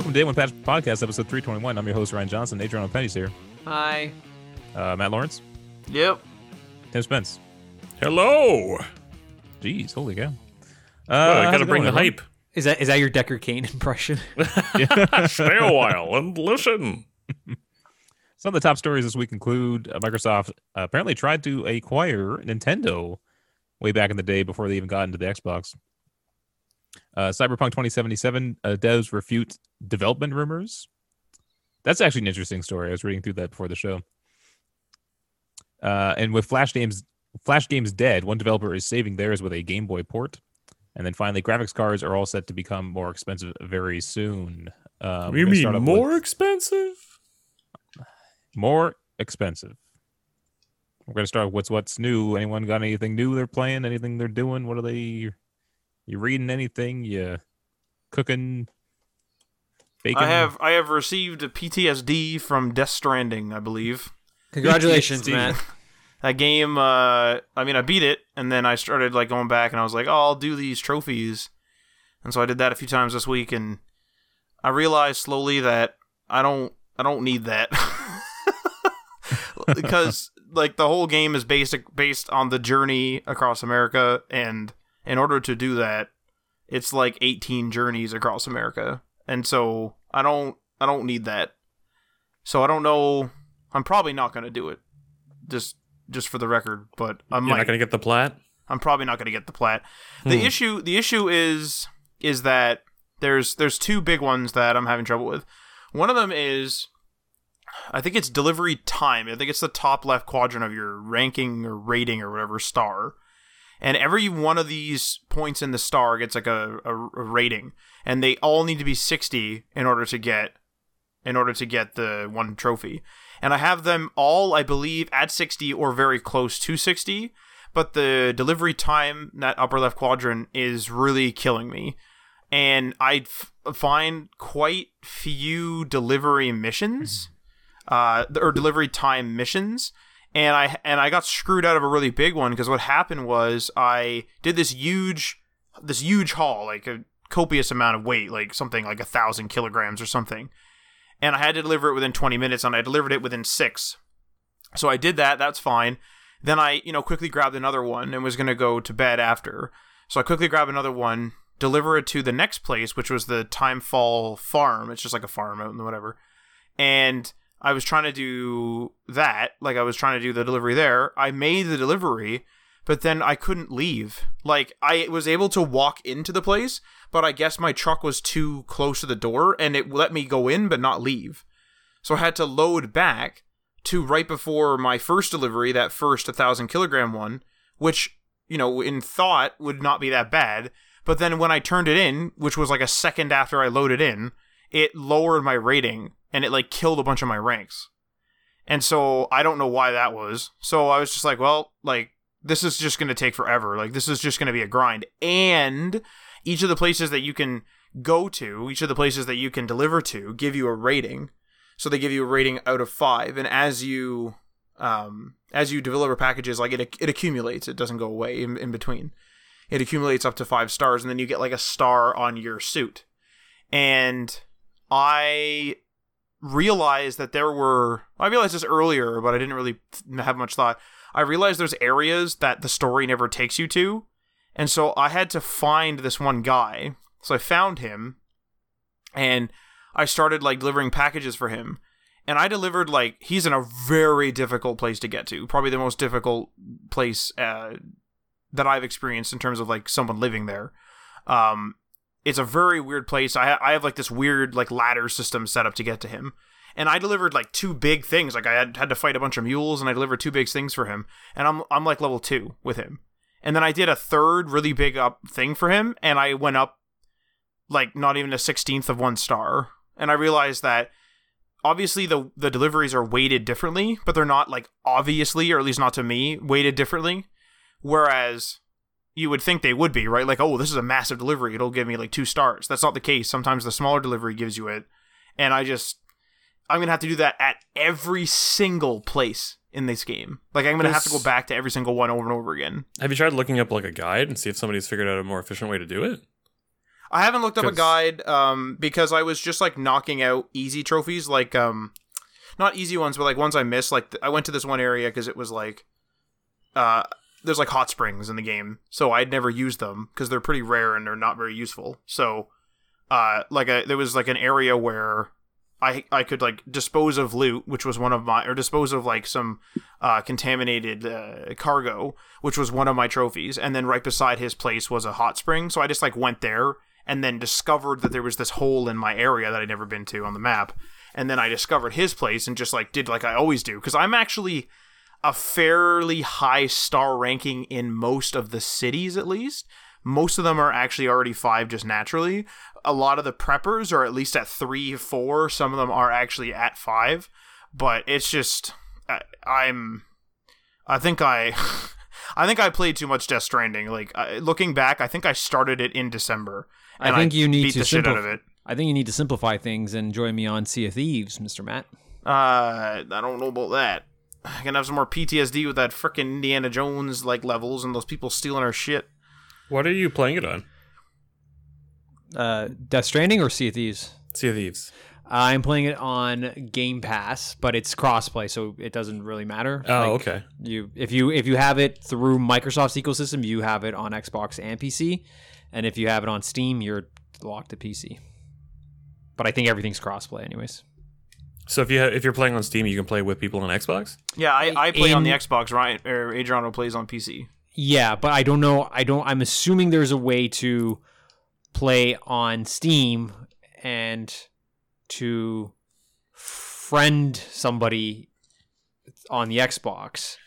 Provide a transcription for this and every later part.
Hello, welcome to Day One Patch Podcast, episode 321. I'm your host, Ryan Johnson. Adrian Penny's here. Hi. Uh, Matt Lawrence, Yep. Tim Spence. Hello. Jeez, holy cow. Uh, Well, I gotta bring going, the hype. Is that is that your Deckard Cain impression? Stay a while and listen. Some of the top stories this week include uh, Microsoft apparently tried to acquire Nintendo way back in the day before they even got into the Xbox. Uh, Cyberpunk 2077 uh, devs refute development rumors. That's actually an interesting story. I was reading through that before the show. Uh, and with Flash games, Flash games dead, one developer is saving theirs with a Game Boy port. And then finally, graphics cards are all set to become more expensive very soon. Um, you mean off with- more expensive? more expensive. We're gonna start with what's what's new. Anyone got anything new they're playing? Anything they're doing? What are they? You reading anything? You cooking? Baking? I have I have received a PTSD from Death Stranding, I believe. Congratulations, PTSD. Matt. That game, uh, I mean, I beat it, and then I started like going back, and I was like, "Oh, I'll do these trophies," and so I did that a few times this week, and I realized slowly that I don't, I don't need that because like the whole game is basic based on the journey across America, and in order to do that, it's like 18 journeys across America, and so I don't, I don't need that. So I don't know. I'm probably not gonna do it. Just just for the record, but I'm not gonna get the plat. I'm probably not going to get the plat. The Hmm. issue the issue is is that there's there's two big ones that I'm having trouble with. One of them is I think it's delivery time. I think it's the top left quadrant of your ranking or rating or whatever star. And every one of these points in the star gets like a, a, a rating, and they all need to be 60 in order to get in order to get the one trophy. And I have them all, I believe, at 60 or very close to 60 but the delivery time that upper left quadrant is really killing me. And i f- find quite few delivery missions. Uh or delivery time missions and i and i got screwed out of a really big one because what happened was i did this huge this huge haul like a copious amount of weight like something like a thousand kilograms or something and i had to deliver it within 20 minutes and i delivered it within six so i did that that's fine then I, you know, quickly grabbed another one and was to go to bed after. So I quickly grabbed another one, deliver it to the next place, which was the Timefall Farm. It's just like a farm out the whatever. And I was trying to do that, like I was trying to do the delivery there. I made the delivery, but then I couldn't leave. Like I was able to walk into the place, but I guess my truck was too close to the door and it let me go in but not leave. So I had to load back to right before my first delivery, that first 1,000 kilogram one, which, you know, in thought would not be that bad. But then when I turned it in, which was like a second after I loaded in, it lowered my rating and it like killed a bunch of my ranks. And so I don't know why that was. So I was just like, well, like, this is just going to take forever. Like, this is just going to be a grind. And each of the places that you can go to, each of the places that you can deliver to, give you a rating so they give you a rating out of five and as you um, as you deliver packages like it, it accumulates it doesn't go away in, in between it accumulates up to five stars and then you get like a star on your suit and i realized that there were i realized this earlier but i didn't really have much thought i realized there's areas that the story never takes you to and so i had to find this one guy so i found him and I started like delivering packages for him. And I delivered like he's in a very difficult place to get to. Probably the most difficult place uh, that I've experienced in terms of like someone living there. Um, it's a very weird place. I I have like this weird like ladder system set up to get to him. And I delivered like two big things. Like I had had to fight a bunch of mules, and I delivered two big things for him. And I'm I'm like level two with him. And then I did a third really big up thing for him, and I went up like not even a sixteenth of one star and I realized that obviously the the deliveries are weighted differently, but they're not like obviously, or at least not to me, weighted differently. Whereas you would think they would be, right? Like, oh, this is a massive delivery; it'll give me like two stars. That's not the case. Sometimes the smaller delivery gives you it, and I just I'm gonna have to do that at every single place in this game. Like, I'm gonna have to go back to every single one over and over again. Have you tried looking up like a guide and see if somebody's figured out a more efficient way to do it? I haven't looked up a guide um, because I was just like knocking out easy trophies, like um, not easy ones, but like ones I missed. Like th- I went to this one area because it was like, uh, there's like hot springs in the game, so I'd never used them because they're pretty rare and they're not very useful. So, uh, like a, there was like an area where I I could like dispose of loot, which was one of my, or dispose of like some uh, contaminated uh, cargo, which was one of my trophies. And then right beside his place was a hot spring, so I just like went there and then discovered that there was this hole in my area that I'd never been to on the map. And then I discovered his place and just like did like I always do because I'm actually a fairly high star ranking in most of the cities at least. Most of them are actually already five just naturally. A lot of the preppers are at least at three, four. Some of them are actually at five. But it's just I, I'm. I think I. I think I played too much Death Stranding. Like I, looking back, I think I started it in December. I think you need beat to the shit out of it. I think you need to simplify things and join me on Sea of Thieves, Mr. Matt. Uh, I don't know about that. I can have some more PTSD with that freaking Indiana Jones like levels and those people stealing our shit. What are you playing it on? Uh, Death Stranding or Sea of Thieves? Sea of Thieves. I'm playing it on Game Pass, but it's crossplay, so it doesn't really matter. Oh, Like, okay. You if you if you have it through Microsoft's ecosystem, you have it on Xbox and PC, and if you have it on Steam, you're locked to PC. But I think everything's crossplay, anyways. So if you ha- if you're playing on Steam, you can play with people on Xbox. Yeah, I, I play on the Xbox, Ryan or Adriano plays on PC. Yeah, but I don't know. I don't. I'm assuming there's a way to play on Steam and to friend somebody on the Xbox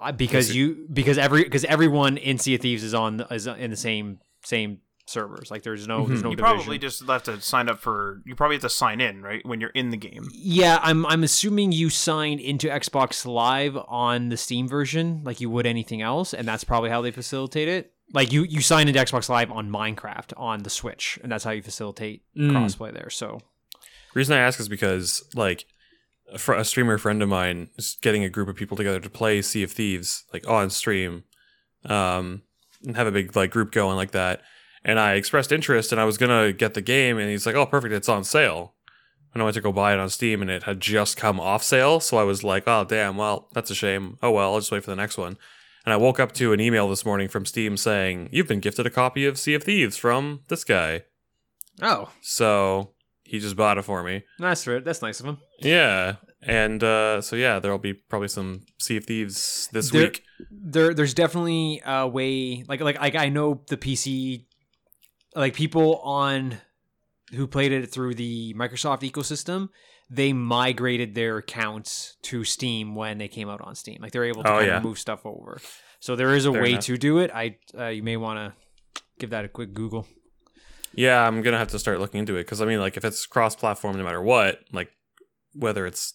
Uh, because you because every because everyone in Sea of Thieves is on is in the same same servers. Like there's no there's no You division. probably just have to sign up for. You probably have to sign in, right, when you're in the game. Yeah, I'm I'm assuming you signed into Xbox Live on the Steam version like you would anything else, and that's probably how they facilitate it. Like you you sign into Xbox Live on Minecraft on the Switch, and that's how you facilitate Mm. crossplay there. So reason I ask is because like a, a streamer friend of mine is getting a group of people together to play Sea of Thieves like on stream, um, and have a big like group going like that. And I expressed interest, and I was gonna get the game, and he's like, "Oh, perfect, it's on sale." And I went to go buy it on Steam, and it had just come off sale. So I was like, "Oh, damn, well, that's a shame. Oh well, I'll just wait for the next one." And I woke up to an email this morning from Steam saying, "You've been gifted a copy of Sea of Thieves from this guy." oh, So he just bought it for me. Nice for it. That's nice of him. Yeah. And uh, so yeah, there'll be probably some Sea of Thieves this There- week. There there's definitely a way like like like I know the PC like people on who played it through the Microsoft ecosystem. They migrated their accounts to Steam when they came out on Steam. Like they're able to Oh, yeah. move stuff over. So there is a Fair way enough. to do it. I uh, you may want to give that a quick Google. Yeah, I'm gonna have to start looking into it because I mean, like, if it's cross-platform, no matter what, like whether it's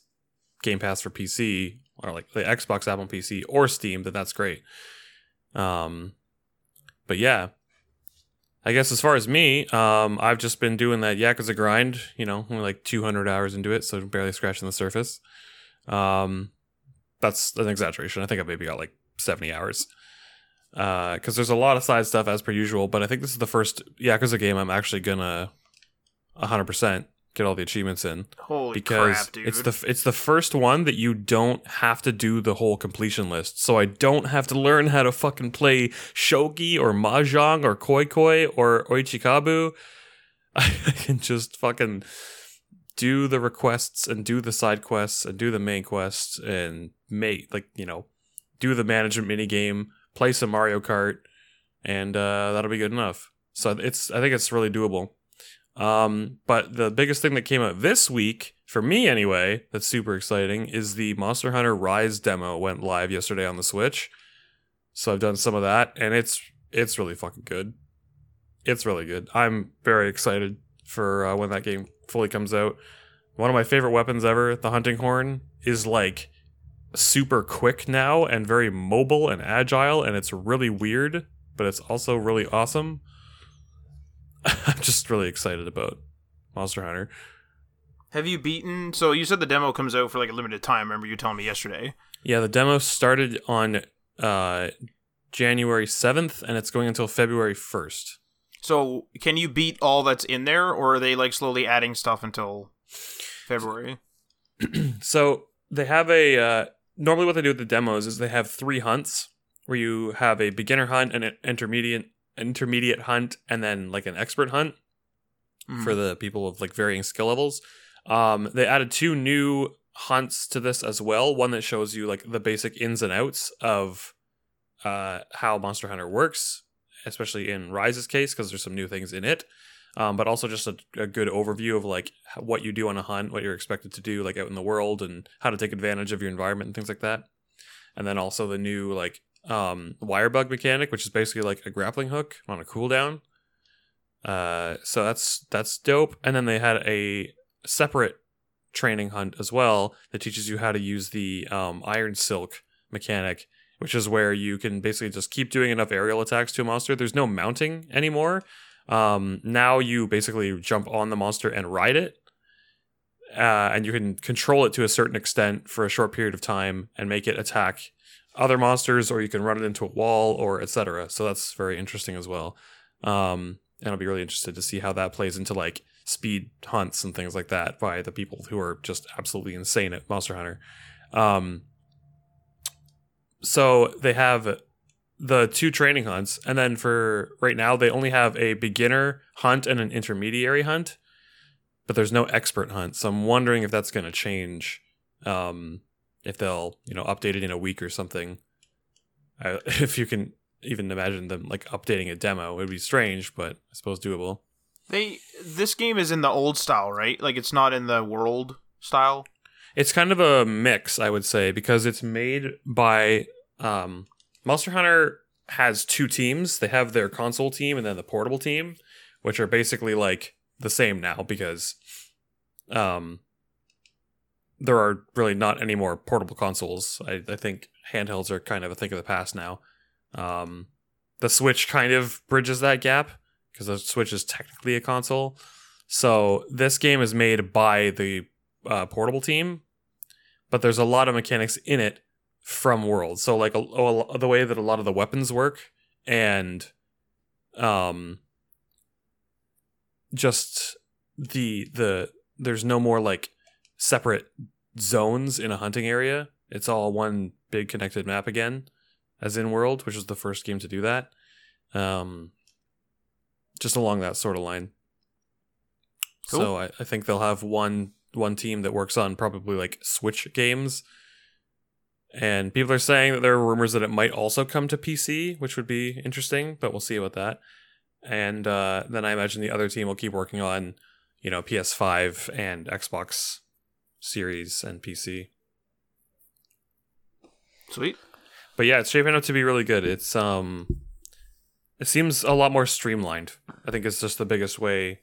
Game Pass for PC or like the Xbox app on PC or Steam, then that's great. Um, but yeah, I guess as far as me, um, I've just been doing that Yakuza grind. You know, like 200 hours into it, so barely scratching the surface. Um, that's an exaggeration. I think I maybe got like 70 hours. Because there's a lot of side stuff as per usual, but I think this is the first Yakuza game I'm actually gonna 100% get all the achievements in Holy because crap, dude! it's the it's the first one that you don't have to do the whole completion list. So I don't have to learn how to fucking play shogi or mahjong or koi koi or oicho-kabu. I can just fucking do the requests and do the side quests and do the main quests and make like you know do the management mini game, play some Mario Kart, and uh, that'll be good enough. So it's I think it's really doable. Um, but the biggest thing that came out this week, for me anyway, that's super exciting, is the Monster Hunter Rise demo went live yesterday on the Switch. So I've done some of that, and it's it's really fucking good. It's really good. I'm very excited for uh, when that game fully comes out. One of my favorite weapons ever, the hunting horn, is like super quick now and very mobile and agile, and it's really weird, but it's also really awesome. I'm just really excited about Monster Hunter. Have you beaten? So you said the demo comes out for like a limited time. Remember you telling me yesterday? Yeah, the demo started on uh, January 7th and it's going until February 1st. So can you beat all that's in there, or are they like slowly adding stuff until February? So they have a uh, normally what they do with the demos is they have three hunts where you have a beginner hunt and an intermediate intermediate hunt and then like an expert hunt Mhm. for the people of like varying skill levels. Um, they added two new hunts to this as well. One that shows you like the basic ins and outs of uh, how Monster Hunter works, especially in Rise's case because there's some new things in it. Um, but also just a, a good overview of like what you do on a hunt, what you're expected to do like out in the world, and how to take advantage of your environment and things like that. And then also the new like um, wire bug mechanic, which is basically like a grappling hook on a cooldown. Uh, so that's that's dope. And then they had a separate training hunt as well that teaches you how to use the um, iron silk mechanic, which is where you can basically just keep doing enough aerial attacks to a monster. There's no mounting anymore. Um, now you basically jump on the monster and ride it. Uh, and you can control it to a certain extent for a short period of time and make it attack other monsters, or you can run it into a wall, or etc. So that's very interesting as well. Um, and I'll be really interested to see how that plays into like speed hunts and things like that by the people who are just absolutely insane at Monster Hunter. Um, so they have the two training hunts, and then for right now they only have a beginner hunt and an intermediary hunt, but there's no expert hunt. So I'm wondering if that's going to change. Um, if they'll you know update it in a week or something. I, if you can even imagine them like updating a demo, it would be strange, but I suppose doable. They this game is in the old style, right? Like it's not in the world style. It's kind of a mix, I would say, because it's made by um, Monster Hunter has two teams. They have their console team and then the portable team, which are basically like the same now because um, there are really not any more portable consoles. I, I think handhelds are kind of a thing of the past now. Um, the Switch kind of bridges that gap because the Switch is technically a console. So this game is made by the uh, portable team, but there's a lot of mechanics in it from World. So like a, a- the way that a lot of the weapons work and um just the the there's no more like separate zones in a hunting area. It's all one big connected map again, as in World, which was the first game to do that. Um, just along that sort of line. So I, I think they'll have one one team that works on probably like Switch games. And people are saying that there are rumors that it might also come to PC, which would be interesting, but we'll see about that. And uh, then I imagine the other team will keep working on, you know, PS5 and Xbox Series and PC. Sweet. But yeah, it's shaping up to be really good. It's um it seems a lot more streamlined. I think it's just the biggest way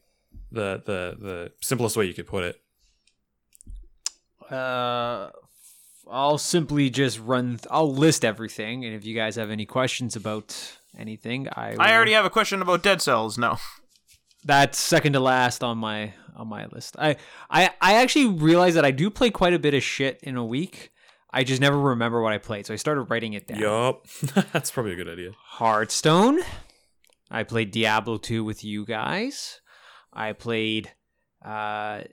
the the the simplest way you could put it. Uh, I'll simply just run. Th- I'll list everything, and if you guys have any questions about anything, I will, I already have a question about Dead Cells. No. That's second to last on my on my list. I I I actually realized that I do play quite a bit of shit in a week. I just never remember what I played, so I started writing it down. Yup. That's probably a good idea. Hearthstone. I played Diablo 2 with you guys. I played uh,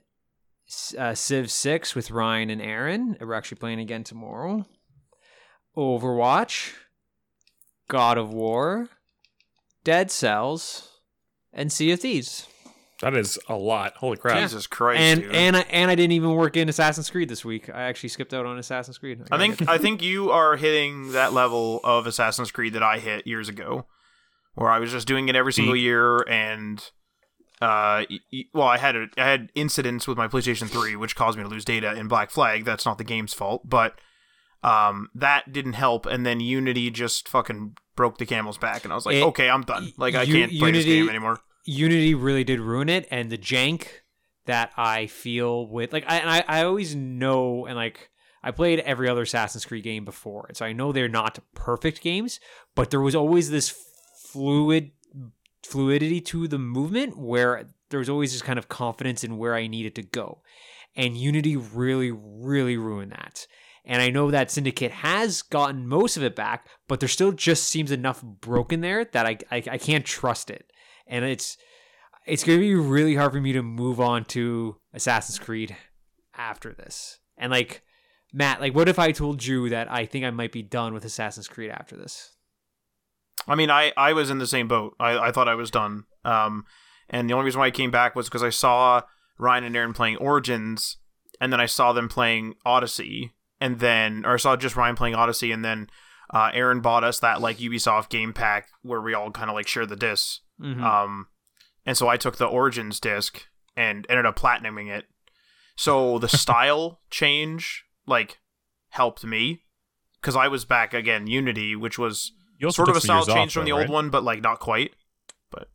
uh, Civ 6 with Ryan and Aaron. We're actually playing again tomorrow. Overwatch, God of War, Dead Cells, and Sea of Thieves. That is a lot. Holy crap. Jesus Christ. and dude. and I, and I didn't even work in Assassin's Creed this week. I actually skipped out on Assassin's Creed. I think I think you are hitting that level of Assassin's Creed that I hit years ago, where I was just doing it every single year, and uh, y- y- well, I had a, I had incidents with my PlayStation Three, which caused me to lose data in Black Flag. That's not the game's fault, but um, that didn't help. And then Unity just fucking broke the camel's back, and I was like, It- okay, I'm done. Like I U- can't play this game anymore. Unity really did ruin it, and the jank that I feel with like I and I, I always know and like I played every other Assassin's Creed game before, so I know they're not perfect games, but there was always this fluid fluidity to the movement where there was always this kind of confidence in where I needed to go. And Unity really, really ruined that. And I know that Syndicate has gotten most of it back, but there still just seems enough broken there that I, I, I can't trust it. and it's it's going to be really hard for me to move on to Assassin's Creed after this. And like Matt, like what if I told you that I think I might be done with Assassin's Creed after this? I mean, I, I was in the same boat. I, I thought I was done. Um, and the only reason why I came back was because I saw Ryan and Aaron playing Origins, and then I saw them playing Odyssey, and then or I saw just Ryan playing Odyssey, and then uh, Aaron bought us that like Ubisoft game pack where we all kind of like share the discs. Mhm. Um, and so I took the Origins disc and ended up platinuming it. So the style change like helped me because I was back again Unity, which was sort of a style change off, from the old right? one, but like not quite. But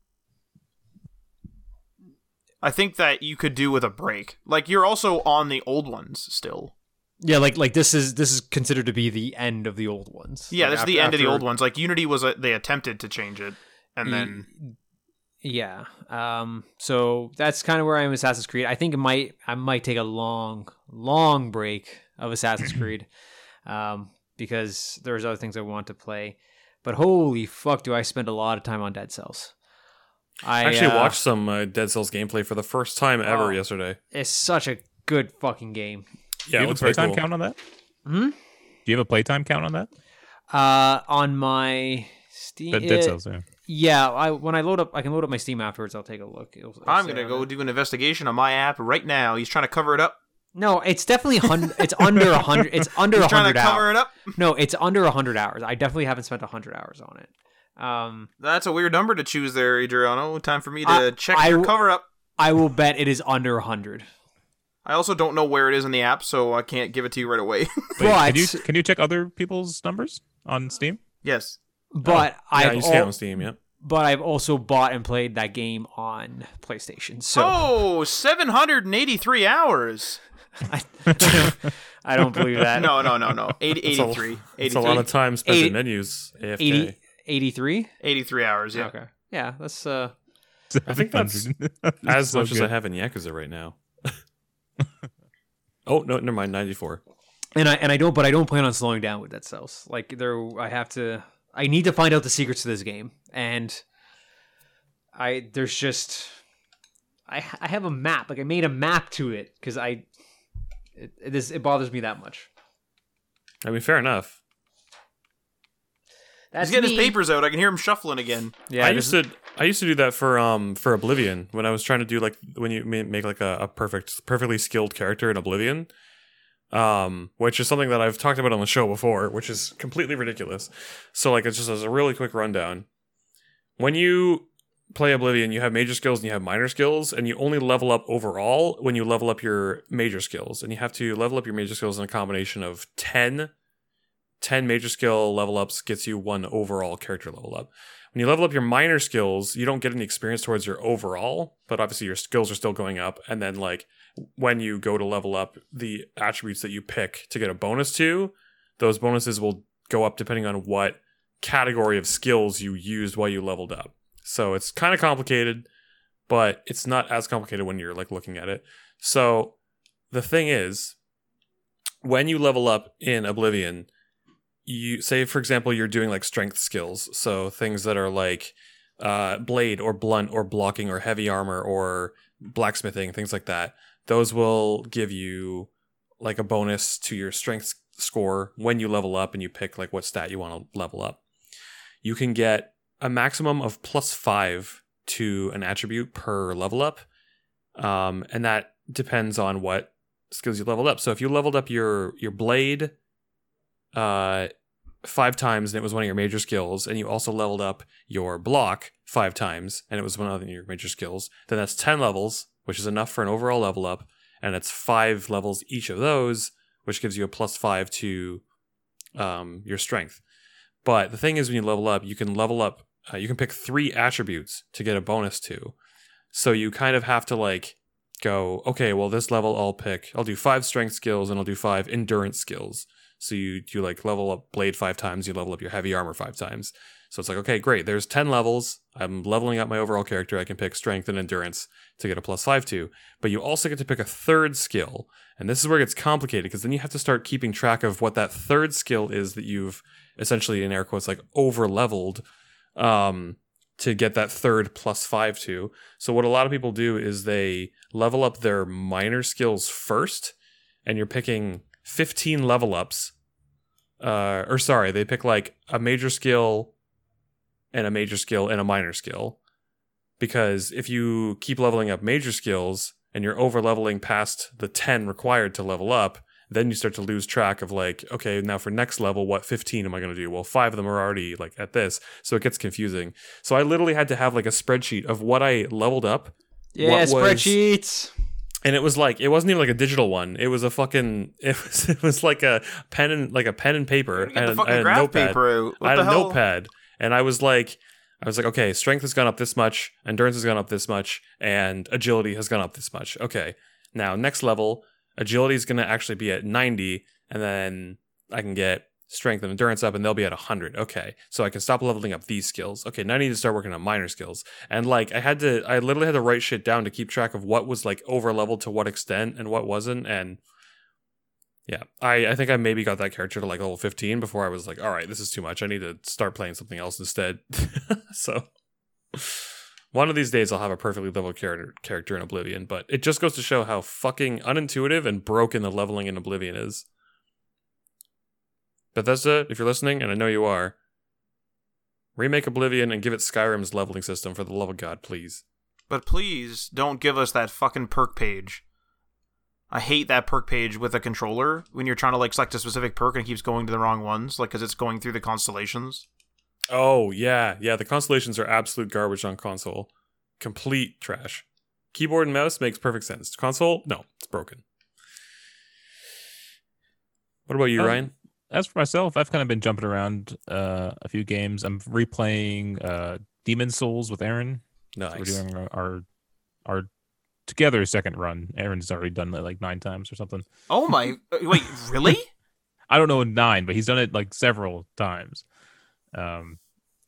I think that you could do with a break. Like you're also on the old ones still. Yeah, like like this is this is considered to be the end of the old ones. Yeah, Like, this is the after- end of the old ones. Like Unity was a, they attempted to change it, and then yeah um so that's kind of where i am with assassin's creed i think it might i might take a long long break of assassin's creed um because there's other things i want to play but holy fuck do i spend a lot of time on dead cells i I actually uh, watched some uh, Dead Cells gameplay for the first time ever Oh. yesterday. it's such a good fucking game Do you have a playtime cool. count on that? hmm Do you have a playtime count on that? uh on my steam Dead, Dead it- Cells, yeah. yeah i when i load up i can load up my steam afterwards i'll take a look It'll- it'll I'm gonna go it. do an investigation on my app right now. He's trying to cover it up. no it's definitely hun- it's under a hundred it's under a He's trying hundred to cover hours it up. No, it's under 100 hours. I definitely haven't spent 100 hours on it. Um, That's a weird number to choose there, Adriano. Time for me to I- check I your cover up. I will bet it is under 100. I also don't know where it is in the app, so I can't give it to you right away. Wait, But- can you can you check other people's numbers on Steam? yes. But Oh, I've you see al- on Steam. Yeah. but I've also bought and played that game on PlayStation. So Oh, 783 hours. I, I don't believe that. No, no, no, no. 80, 83. It's a lot of time spent Eighty- in menus. AFK. 80, 83? 83 hours, yeah. Okay. Yeah, that's uh I think that's 700. as So much as I have in Yakuza right now. oh no, never mind. Ninety four. and I and I don't but I don't plan on slowing down with Dead Cells. Like there I have to I need to find out the secrets to this game and I there's just I I have a map. Like I made a map to it cuz I it, it is it bothers me that much. I mean, fair enough. That's He's getting me. his papers out. I can hear him shuffling again. Yeah, I used to I used to do that for um for Oblivion when I was trying to do like when you make like a, a perfect perfectly skilled character in Oblivion, um which is something that I've talked about on the show before, which is completely ridiculous. So like it's just as a really quick rundown. When you play Oblivion, you have major skills and you have minor skills, and you only level up overall when you level up your major skills, and you have to level up your major skills in a combination of 10 10 major skill level ups gets you one overall character level up. When you level up your minor skills, you don't get any experience towards your overall, but obviously your skills are still going up. And then, like, when you go to level up the attributes that you pick to get a bonus to, those bonuses will go up depending on what category of skills you used while you leveled up. So it's kind of complicated, but it's not as complicated when you're like looking at it. So the thing is, when you level up in Oblivion, you say for example you're doing like strength skills so things that are like uh, blade or blunt or blocking or heavy armor or blacksmithing things like that those will give you like a bonus to your strength score when you level up and you pick like what stat you want to level up. You can get a maximum of plus five to an attribute per level up um, and that depends on what skills you leveled up. So if you leveled up your your blade uh five times and it was one of your major skills and you also leveled up your block five times and it was one of your major skills. Then that's 10 levels which is enough for an overall level up and it's five levels each of those which gives you a plus five to um, your strength. But the thing is when you level up you can level up uh, you can pick three attributes to get a bonus to. So you kind of have to like go okay well this level i'll pick i'll do five strength skills and i'll do five endurance skills so you you like level up blade five times, you level up your heavy armor five times. So it's like, okay, great. There's ten levels. I'm leveling up my overall character. I can pick strength and endurance to get a plus five to. But you also get to pick a third skill. And this is where it gets complicated because then you have to start keeping track of what that third skill is that you've essentially in air quotes like over leveled um to get that third plus five to. So what a lot of people do is they level up their minor skills first, and you're picking 15 level ups. Uh, or sorry, they pick like a major skill and a major skill and a minor skill. Because if you keep leveling up major skills and you're over leveling past the 10 required to level up, then you start to lose track of like, okay, now for next level, what 15 am I going to do? Well, five of them are already like at this. So it gets confusing. So I literally had to have like a spreadsheet of what I leveled up. Yeah, What was- spreadsheets. And it was like it wasn't even like a digital one. It was a fucking it was it was like a pen and like a pen and paper Get and the a- fucking a graph notepad. paper out. What I had the a hell? notepad and I was like I was like, okay, strength has gone up this much, endurance has gone up this much, and agility has gone up this much. Okay. Now next level, agility is gonna actually be at 90, and then I can get strength and endurance up and they'll be at 100. Okay. So I can stop leveling up these skills. Okay, now I need to start working on minor skills. And like I had to I literally had to write shit down to keep track of what was like over leveled to what extent and what wasn't and yeah, I, I think I maybe got that character to like level 15 before I was like, all right, this is too much. I need to start playing something else instead. so one of these days I'll have a perfectly leveled character character in Oblivion, but it just goes to show how fucking unintuitive and broken the leveling in Oblivion is. Bethesda, if you're listening, and I know you are, remake Oblivion and give it Skyrim's leveling system for the love of God, please. But please don't give us that fucking perk page. I hate that perk page with a controller when you're trying to like select a specific perk and it keeps going to the wrong ones, like because it's going through the constellations. Oh, yeah. Yeah, the constellations are absolute garbage on console. Complete trash. Keyboard and mouse makes perfect sense. Console? No, it's broken. What about you, Um, Ryan? As for myself, I've kind of been jumping around uh, a few games. I'm replaying uh, Demon Souls with Aaron. So Nice. We're doing our, our together second run. Aaron's already done it like nine times or something. Oh my! wait, really? I don't know nine, but he's done it like several times. Um,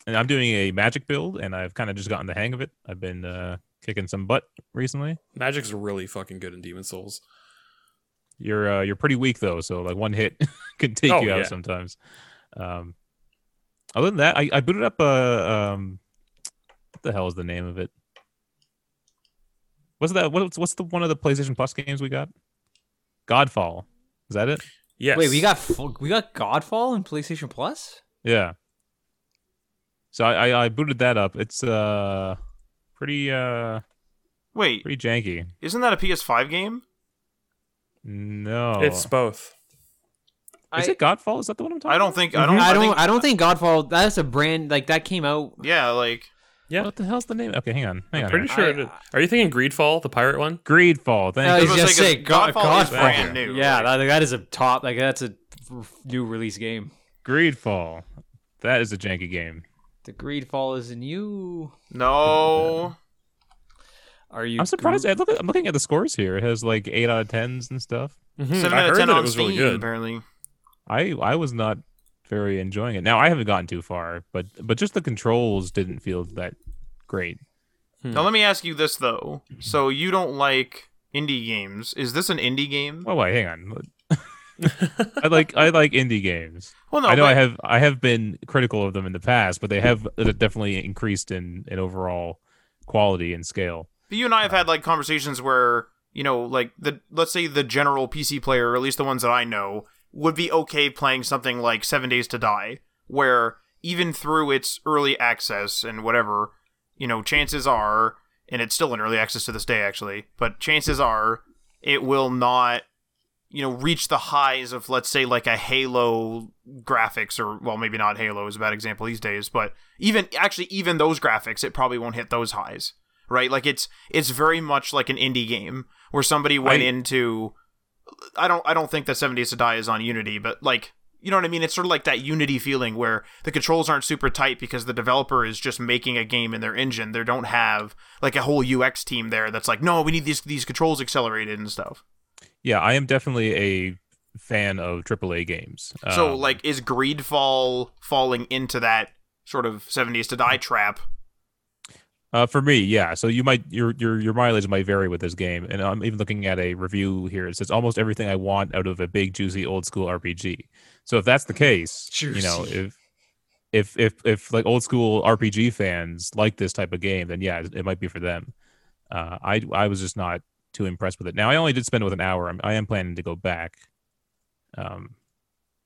and I'm doing a magic build, and I've kind of just gotten the hang of it. I've been uh, kicking some butt recently. Magic's really fucking good in Demon Souls. You're uh, you're pretty weak though, so like one hit can take Oh, you out yeah. sometimes. Um, other than that, I, I booted up uh, um, what the hell is the name of it? What's that? What's what's the one of the PlayStation Plus games we got? Godfall. Is that it? Yes. Wait, we got we got Godfall in PlayStation Plus. Yeah. So I, I I booted that up. It's uh pretty uh Wait, pretty janky. isn't that a PS5 game? No, It's both. is I- it Godfall? Is that the one I'm talking? I don't about? think I don't. I don't. think- I don't think Godfall. That's a brand like that came out. yeah, like Yeah. What the hell's the name? Okay, hang on. Hang I'm on. pretty hang sure. I- it is. Are you thinking Greedfall, the pirate one? Greedfall. Thank I you. was was gonna say God- God, Godfall is Godfall. brand new, Yeah, right? that, that is a top. Like that's a new release game. Greedfall. That is a janky game. The Greedfall is new. no. Are you? I'm surprised. I look at, I'm looking at the scores here. It has like eight out of tens and stuff. Mhm. Seven I out of heard ten on it was Steam. really good. Apparently, I I was not very enjoying it. Now I haven't gotten too far, but but just the controls didn't feel that great. Hmm. now let me ask you this though. So you don't like indie games? Is this an indie game? Oh wait, hang on. I like I like indie games. Well, no, I know I have I have been critical of them in the past, but they have definitely increased in in overall quality and scale. You and I have had like conversations where you know, like the let's say the general PC player, or at least the ones that I know, would be okay playing something like Seven Days to Die, where even through its early access and whatever, you know, chances are, and it's still in early access to this day, actually, but chances are it will not, you know, reach the highs of let's say like a Halo graphics, or well, maybe not Halo is a bad example these days, but even actually even those graphics, it probably won't hit those highs right? Like it's it's very much like an indie game where somebody went I- into I don't I don't think that Seven Days to Die is on Unity, but like you know what I mean? It's sort of like that Unity feeling where the controls aren't super tight because the developer is just making a game in their engine. They don't have like a whole UX team there that's like, no, we need these these controls accelerated and stuff. Yeah, I am definitely a fan of AAA games. so Um, like, is Greedfall falling into that sort of Seven Days to Die trap? Uh, for me, yeah. So you might your your your mileage might vary with this game, and I'm even looking at a review here. It says almost everything I want out of a big, juicy, old school RPG. So if that's the case, you know, if if if if like old school RPG fans like this type of game, then yeah, it might be for them. Uh, I I was just not too impressed with it. Now I only did spend it with an hour. I'm, I am planning to go back. Um,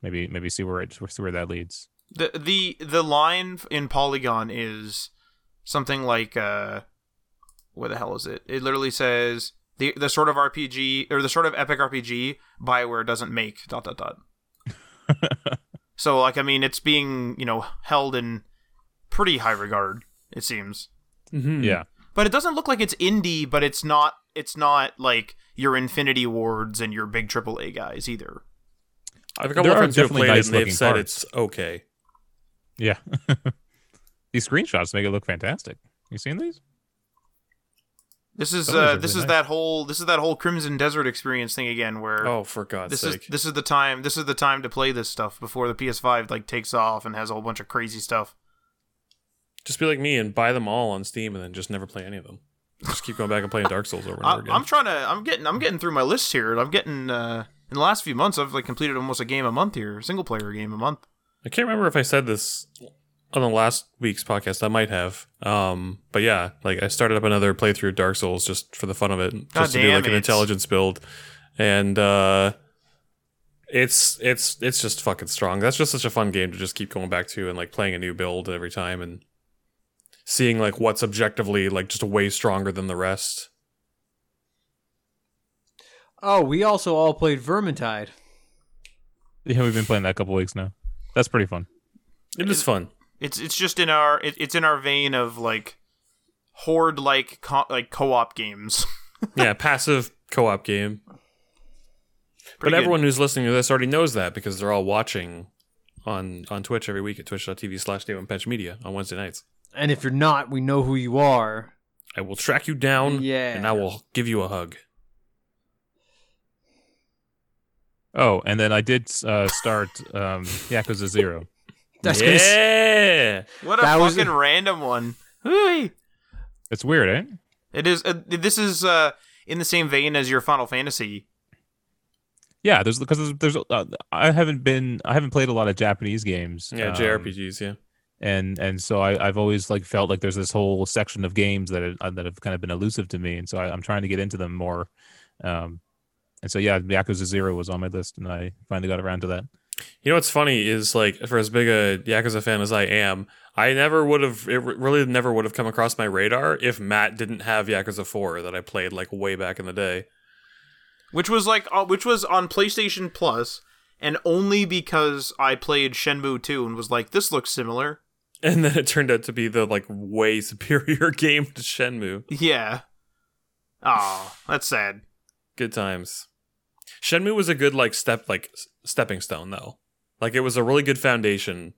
maybe maybe see where it see where that leads. The the the line in Polygon is something like uh where the hell is it? It literally says the the sort of RPG or the sort of epic RPG Bioware doesn't make dot dot dot. so like I mean it's being, you know, held in pretty high regard, it seems. Mhm. Yeah, But it doesn't look like it's indie, but it's not it's not like your Infinity Wards and your big AAA guys either. I have a couple There of are friends who have definitely played it nice and they've said parts. it's okay. yeah. these screenshots make it look fantastic. You seen these? This is Some of these uh, are this is nice. that whole this is that whole Crimson Desert experience thing again where Oh, for God's this sake. is this is the time this is the time to play this stuff before the PS5 like takes off and has a whole bunch of crazy stuff. Just be like me and buy them all on Steam and then just never play any of them. Just keep going back and playing Dark Souls over and over again. I'm trying to I'm getting I'm getting through my list here. I'm getting uh in the last few months I've like completed almost a game a month here, single player game a month. I can't remember if I said this on the last week's podcast. I might have. Um, but yeah, like I started up another playthrough of Dark Souls just for the fun of it, just God to do damn like an intelligence build, and uh, it's it's it's just fucking strong. That's just such a fun game to just keep going back to and like playing a new build every time and seeing like what's objectively like just way stronger than the rest. Oh, we also all played Vermintide. Yeah, we've been playing that a couple weeks now. That's pretty fun. It is fun. It's it's just in our it, it's in our vein of like horde like co- like co-op games. yeah, passive co-op game. but good. everyone who's listening to this already knows that because they're all watching on on Twitch every week at twitch.tv slash Pench Media on Wednesday nights. And if you're not, we know who you are. I will track you down Yeah. and I will give you a hug. Oh, and then I did uh, start um, Yakuza Zero. That's gonna yeah. What a That was- fucking random one. It's weird, eh? It is. Uh, this is uh, in the same vein as your Final Fantasy. Yeah, there's because there's, there's uh, I haven't been I haven't played a lot of Japanese games. Yeah, um, JRPGs, yeah. and and so I, I've always like felt like there's this whole section of games that are, that have kind of been elusive to me, and so I, I'm trying to get into them more. Um, and so yeah, Yakuza Zero was on my list, and I finally got around to that. You know what's funny is like for as big a Yakuza fan as I am, I never would have it really never would have come across my radar if Matt didn't have Yakuza 4 that I played like way back in the day. which was like uh, which was on PlayStation Plus, and only because I played Shenmue 2 and was like, this looks similar. And then it turned out to be the like way superior game to Shenmue. Yeah. Oh, that's sad. Good times. Shenmue was a good like step like stepping stone though. Like it was a really good foundation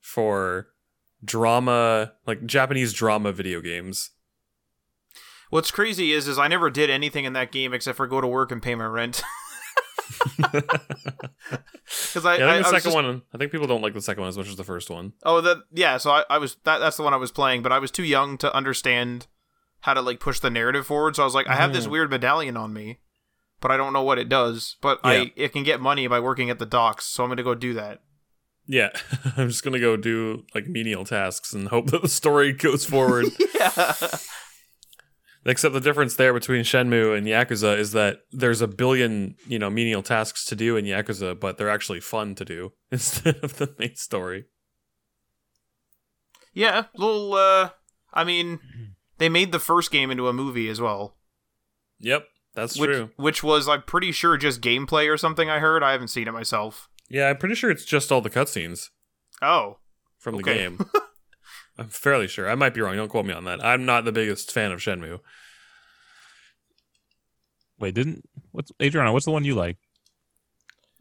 for drama, like Japanese drama video games. What's crazy is, is I never did anything in that game except for go to work and pay my rent. Because I, Yeah, I I, the second just- one. I think people don't like the second one as much as the first one. Oh, that yeah. So I, I was that. That's the one I was playing, but I was too young to understand how to like push the narrative forward. So I was like, I have this Mhm. weird medallion on me, but I don't know what it does. But Yeah. I it can get money by working at the docks, so I'm gonna go do that. Yeah, I'm just gonna go do like menial tasks and hope that the story goes forward. yeah. Except the difference there between Shenmue and Yakuza is that there's a billion, you know, menial tasks to do in Yakuza, but they're actually fun to do instead of the main story. Yeah. Little. uh I mean, they made the first game into a movie as well, Yep, that's which true. which was I'm pretty sure just gameplay or something. I heard. I haven't seen it myself. Yeah, I'm pretty sure it's just all the cutscenes Oh. from the Okay. game. I'm fairly sure. I might be wrong. Don't quote me on that. I'm not the biggest fan of Shenmue. Wait, didn't what's Adriana? What's the one you like?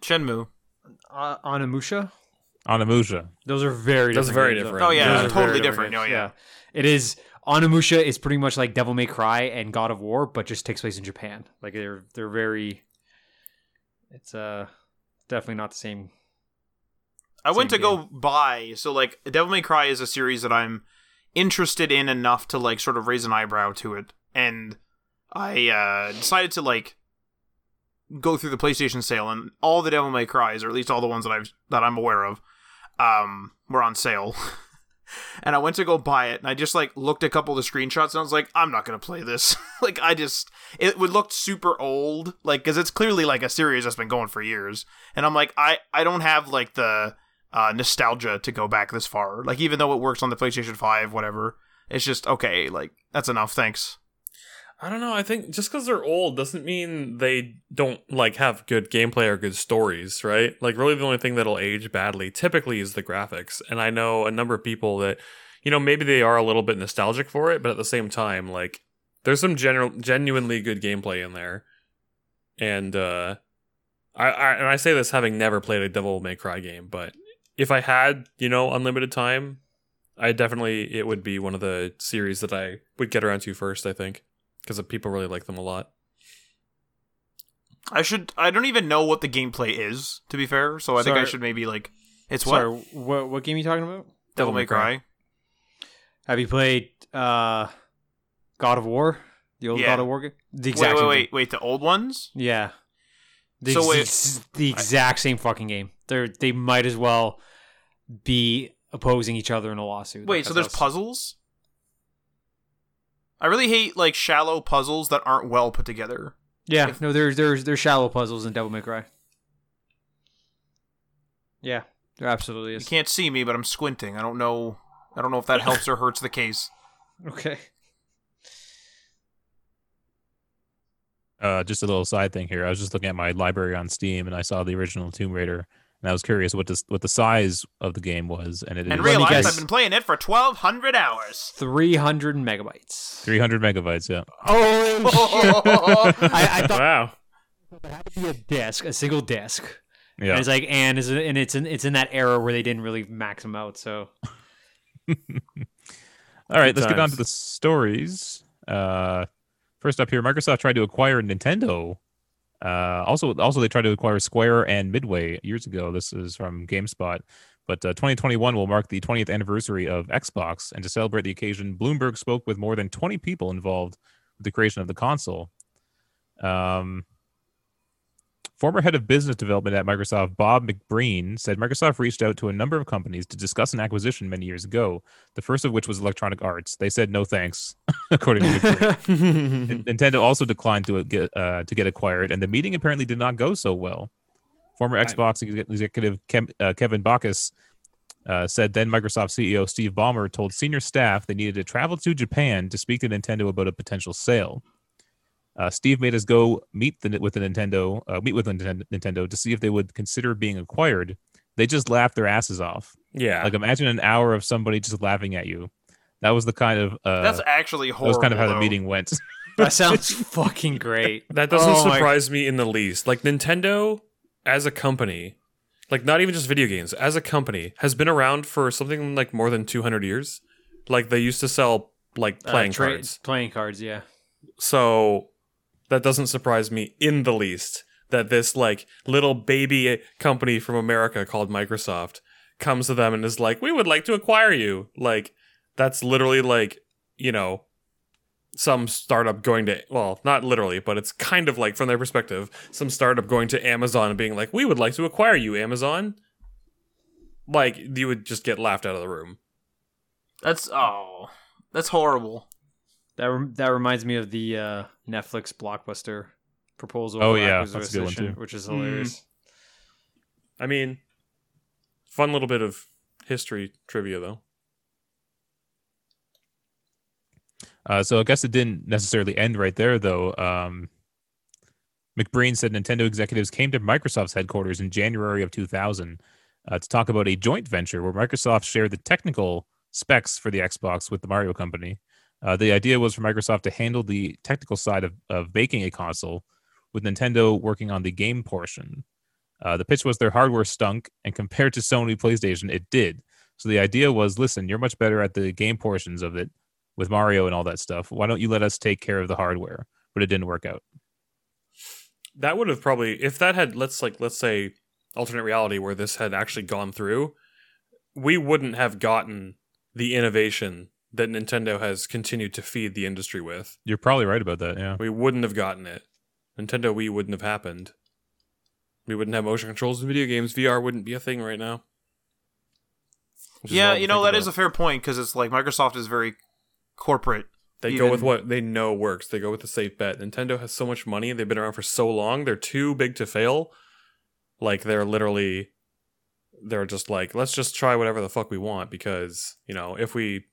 Shenmue. Uh, Onimusha. Onimusha. Those are very That's different very games, different. though. Oh, yeah, Those are totally very different. games, Oh, yeah. It is Onimusha is pretty much like Devil May Cry and God of War, but just takes place in Japan. Like they're they're very it's uh definitely not the same. I went to go buy so like Devil May Cry is a series that I'm interested in enough to like sort of raise an eyebrow to it, and I uh, decided to like go through the PlayStation sale and all the Devil May Cries, or at least all the ones that I've that I'm aware of, um, were on sale. and I went to go buy it, and I just like looked a couple of the screenshots, and I was like, I'm not gonna play this. like, I just it would look super old, like because it's clearly like a series that's been going for years, and I'm like, I I don't have like the uh, nostalgia to go back this far. Like, even though it works on the PlayStation Five, whatever, it's just okay. Like, that's enough. Thanks. I don't know. I think just because they're old doesn't mean they don't like have good gameplay or good stories, right? Like, really, the only thing that'll age badly typically is the graphics. And I know a number of people that, you know, maybe they are a little bit nostalgic for it, but at the same time, like, there's some general, genuinely good gameplay in there. And uh, I, I and I say this having never played a Devil May Cry game, but if I had, you know, unlimited time, I definitely it would be one of the series that I would get around to first. I think because people really like them a lot. I should. I don't even know what the gameplay is, to be fair. So I think I should maybe like. It's Sorry, what what what game are you talking about? Devil May Cry. Have you played uh, God of War? The old Yeah. God of War game? The Wait, exact wait, same wait, wait. The old ones. Yeah. The, So ex- wait- the exact same fucking game. They're they might as well be opposing each other in a lawsuit. Wait, so there's puzzles. I really hate like shallow puzzles that aren't well put together. Yeah, if- no, there's there's there's shallow puzzles in Devil May Cry. Yeah, there absolutely is. You can't see me, but I'm squinting. I don't know. I don't know if that helps or hurts the case. Okay. Uh, just a little side thing here. I was just looking at my library on Steam, and I saw the original Tomb Raider, and I was curious what this what the size of the game was, and it And realized guess. I've been playing it for 1,200 hours. Three hundred megabytes. 300 megabytes. Yeah, Oh, I, I thought Wow. it had to be a disc, a single disc. yeah. And it's like, and is and it's in it's in that era where they didn't really max them out. So All right, Good let's get on to the stories. Uh, first up here, Microsoft tried to acquire Nintendo. Uh, also, also they tried to acquire Square and Midway years ago. This is from GameSpot. But uh, 2021 will mark the 20th anniversary of Xbox, and to celebrate the occasion, Bloomberg spoke with more than 20 people involved with the creation of the console. Um, Former head of business development at Microsoft, Bob McBreen, said Microsoft reached out to a number of companies to discuss an acquisition many years ago, the first of which was Electronic Arts. They said no thanks, according to McBreen. Nintendo also declined to get uh, to get acquired, and the meeting apparently did not go so well. Former Xbox executive Kem- uh, Kevin Bachus uh, said then Microsoft CEO Steve Ballmer told senior staff they needed to travel to Japan to speak to Nintendo about a potential sale. Uh, Steve made us go meet the, with the Nintendo, uh, meet with the Nintendo to see if they would consider being acquired. They just laughed their asses off. yeah. Like imagine an hour of somebody just laughing at you. That was the kind of uh, That's actually that was kind of how the meeting went. that sounds fucking great. That doesn't Oh my- surprise me in the least. Like Nintendo as a company, like not even just video games, as a company has been around for something like more than 200 years. Like they used to sell like Uh, playing tra- cards. Playing cards, yeah. So that doesn't surprise me in the least that this like little baby company from America called Microsoft comes to them and is like, "We would like to acquire you." Like that's literally like, you know, some startup going to well, not literally, but it's kind of like from their perspective, some startup going to Amazon and being like, "We would like to acquire you, Amazon." Like you would just get laughed out of the room. That's oh, that's horrible. That rem- that reminds me of the uh, Netflix blockbuster proposal. Oh, yeah, that's a good one, too. Which is hilarious. I mean, fun little bit of history trivia though. Uh, so I guess it didn't necessarily end right there, though. Um, McBreen said Nintendo executives came to Microsoft's headquarters in January of 2000 uh, to talk about a joint venture where Microsoft shared the technical specs for the Xbox with the Mario Company. Uh, the idea was for Microsoft to handle the technical side of, of making a console, with Nintendo working on the game portion. Uh, the pitch was their hardware stunk, and compared to Sony PlayStation, it did. So the idea was, listen, you're much better at the game portions of it with Mario and all that stuff. Why don't you let us take care of the hardware? But it didn't work out. that would have probably if that had let's like let's say alternate reality where this had actually gone through we wouldn't have gotten the innovation that Nintendo has continued to feed the industry with. You're probably right about that. Yeah. We wouldn't have gotten it. Nintendo Wii wouldn't have happened. We wouldn't have motion controls in video games. VR wouldn't be a thing right now. Yeah, you know think that about. is a fair point because it's like Microsoft is very corporate. They go with what they know works. They go with the safe bet. Nintendo has so much money. They've been around for so long. They're too big to fail. Like they're literally, they're just like, let's just try whatever the fuck we want because you know if we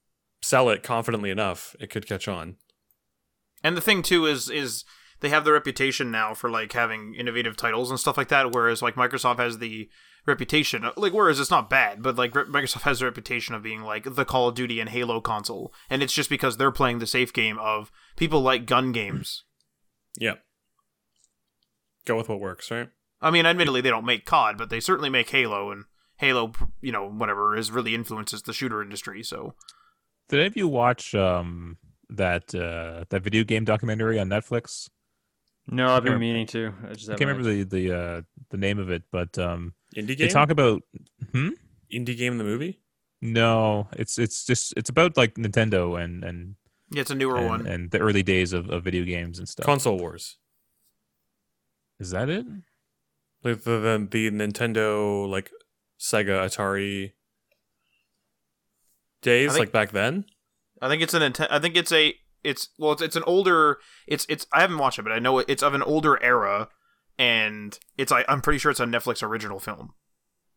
sell it confidently enough, it could catch on. And the thing too is is they have the reputation now for like having innovative titles and stuff like that. Whereas like Microsoft has the reputation, uh, like whereas it's not bad, but like re- Microsoft has the reputation of being like the Call of Duty and Halo console, and it's just because they're playing the safe game of people like gun games. Yeah. Go with what works, right? I mean, admittedly, they don't make COD, but they certainly make Halo, and Halo, you know, whatever is really influences the shooter industry. So Did any of you watch um that uh that video game documentary on Netflix? No, I've been Sure. meaning to. I just I can't remember the the uh the name of it, but um Indie they talk about hmm? Indie game the movie. No, it's it's just it's about like Nintendo and and yeah, it's a newer and, one. and the early days of, of video games and stuff. Console Wars. Is that it? Like the, the the Nintendo like Sega Atari days, think- like back then. I think it's an inten- I think it's a it's well it's, it's an older it's it's I haven't watched it but I know it's of an older era and it's I, I'm pretty sure it's a Netflix original film.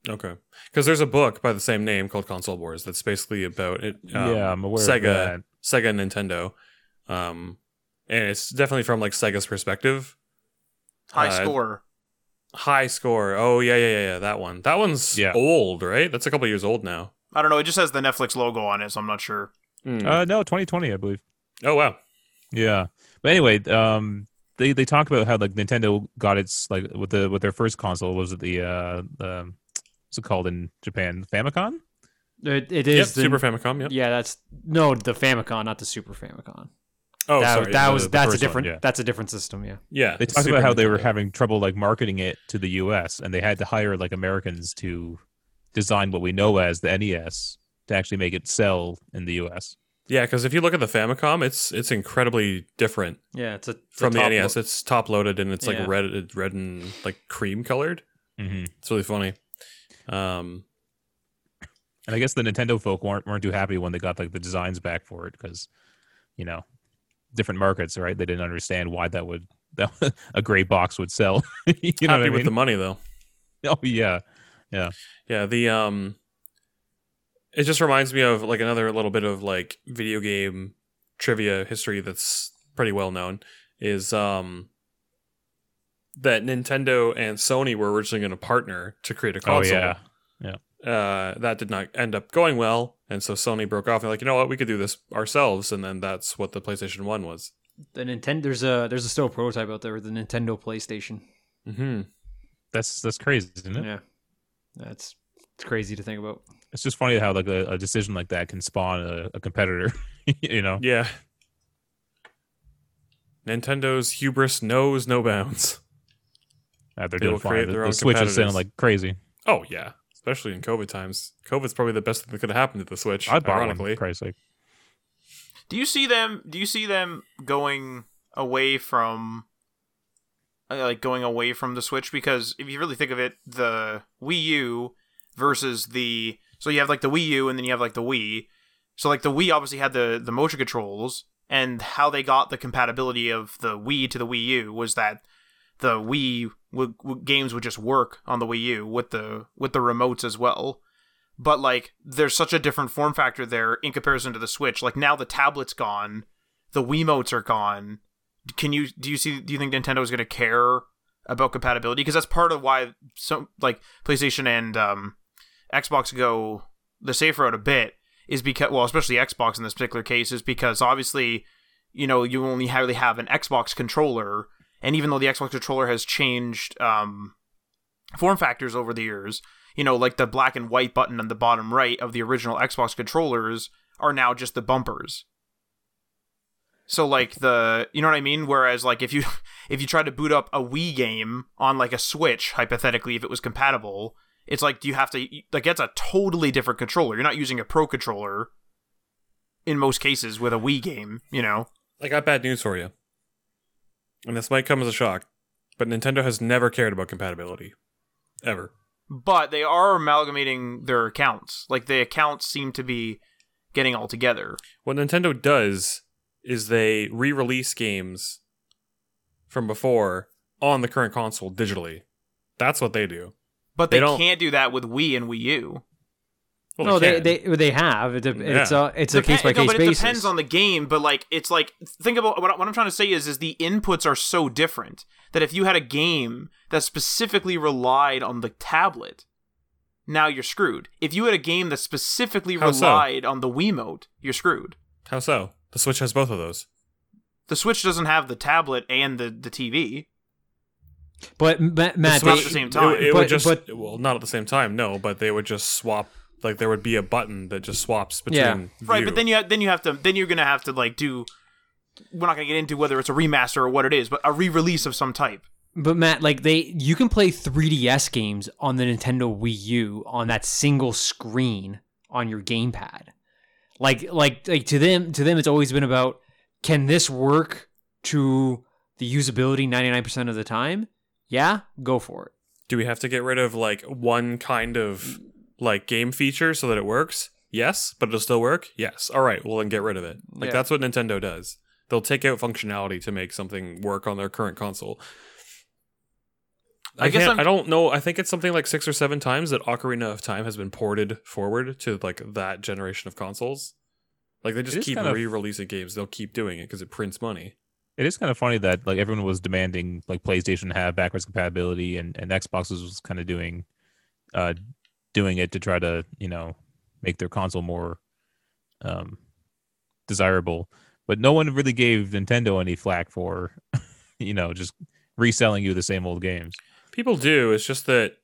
Okay, because there's a book by the same name called Console Wars that's basically about it. um, yeah, I'm aware Sega, of that. Sega, and Nintendo, um, and it's definitely from like Sega's perspective. High Uh, score. High score. Oh yeah, yeah, yeah, yeah. That one. That one's Yeah. old, right? That's a couple years old now. I don't know. It just has the Netflix logo on it, so I'm not sure. Hmm. Uh no, 2020 I believe. oh wow. Yeah. But anyway, um they they talk about how like Nintendo got its like with the with their first console was it the uh the what's it called in Japan? Famicom? It, it Yep. the, Super Famicom. Yep. Yeah, that's no the Famicom, not the Super Famicom. Oh, that, sorry. that the- was the that's a first one, different yeah. that's a different system. Yeah. yeah. They talked about how they were having trouble like marketing it to the US and they had to hire like Americans to design what we know as the NES to actually make it sell in the US. Yeah, because if you look at the Famicom, it's it's incredibly different Yeah, it's a it's a from the NES. lo- It's top loaded and it's like Yeah. red, red and like cream colored. Mm-hmm. It's really funny. Um, And I guess the Nintendo folk weren't weren't too happy when they got like the designs back for it because, you know, different markets, right? They didn't understand why that would that a gray box would sell. you know happy what I with the money though. oh yeah, Yeah, Yeah. the um it just reminds me of like another little bit of like video game trivia history that's pretty well known is um that Nintendo and Sony were originally going to partner to create a console. oh console. yeah. Uh that did not end up going well, and so Sony broke off. They're like, "You know what? We could do this ourselves." And then that's what the PlayStation 1 was. the Nintendo. There's a there's a still prototype out there, the Nintendo PlayStation. Mhm. That's that's crazy, isn't it? Yeah, that's it's crazy to think about. It's just funny how like a, a decision like that can spawn a, a competitor. you know, Yeah. Nintendo's hubris knows no bounds. Uh, they're They doing fine. The, their the Switch is selling like crazy. Oh yeah, especially in COVID times. COVID's probably the best thing that could have happened to the Switch. I bought ironically, For Christ's sake. Do you see them? Do you see them going away from, Uh, like going away from the Switch? Because if you really think of it, the Wii U versus the so you have like the Wii U and then you have like the Wii. So like the Wii obviously had the the motion controls, and how they got the compatibility of the Wii to the Wii U was that the Wii would, would, games would just work on the Wii U with the with the remotes as well but like there's such a different form factor there in comparison to the Switch. Like now the tablet's gone, the Wiimotes are gone. Can you do you see do you think Nintendo is going to care about compatibility? Because that's part of why some like PlayStation and um, Xbox go the safe route a bit is because well, especially Xbox in this particular case is because obviously you know you only really have an Xbox controller, and even though the Xbox controller has changed um, form factors over the years, you know, like the black and white button on the bottom right of the original Xbox controllers are now just the bumpers. So like the you know what I mean? Whereas like if you if you try to boot up a Wii game on like a Switch, hypothetically, if it was compatible, it's like do you have to like that's a totally different controller. You're not using a pro controller in most cases with a Wii game, you know. I got bad news for you, and this might come as a shock, but Nintendo has never cared about compatibility, ever. but they are amalgamating their accounts. Like the accounts seem to be getting all together. What Nintendo does is they re-release games from before on the current console digitally. That's what they do. But They they, don't- can't do that with Wii and Wii U. Well, no, they, can. they they have. It, It's Yeah. a it's a case by no, case but it depends on the game. But like, it's like think about what, I- what I'm trying to say is is the inputs are so different that if you had a game that specifically relied on the tablet, now you're screwed. If you had a game that specifically How so? relied on the Wiimote, you're screwed. How so? The Switch has both of those. The Switch doesn't have the tablet and the, the TV. but Matt, It's not they- the same time. it But- would just but- well, not at the same time, no, but they would just swap. Like there would be a button that just swaps between. Yeah. Right, but then you have, then you have to then you're gonna have to like do. We're not gonna get into whether it's a remaster or what it is, but a re-release of some type. But Matt, like they, you can play 3DS games on the Nintendo Wii U on that single screen on your gamepad. Like, like, like to them, to them, it's always been about can this work to the usability 99% of the time? Yeah, go for it. Do we have to get rid of like one kind of like game feature so that it works? Yes, but it'll still work. Yes. All right. Well, then get rid of it. Like Yeah. that's what Nintendo does. They'll take out functionality to make something work on their current console. I, I guess can't- I'm- I don't know. I think it's something like six or seven times that Ocarina of Time has been ported forward to like that generation of consoles. Like they just keep re-releasing games. They'll keep doing it because it prints money. It is kind of funny that like everyone was demanding like PlayStation have backwards compatibility and and Xbox was kind of doing uh doing it to try to, you know, make their console more um desirable. But no one really gave Nintendo any flack for you know, just reselling you the same old games. People do. It's just that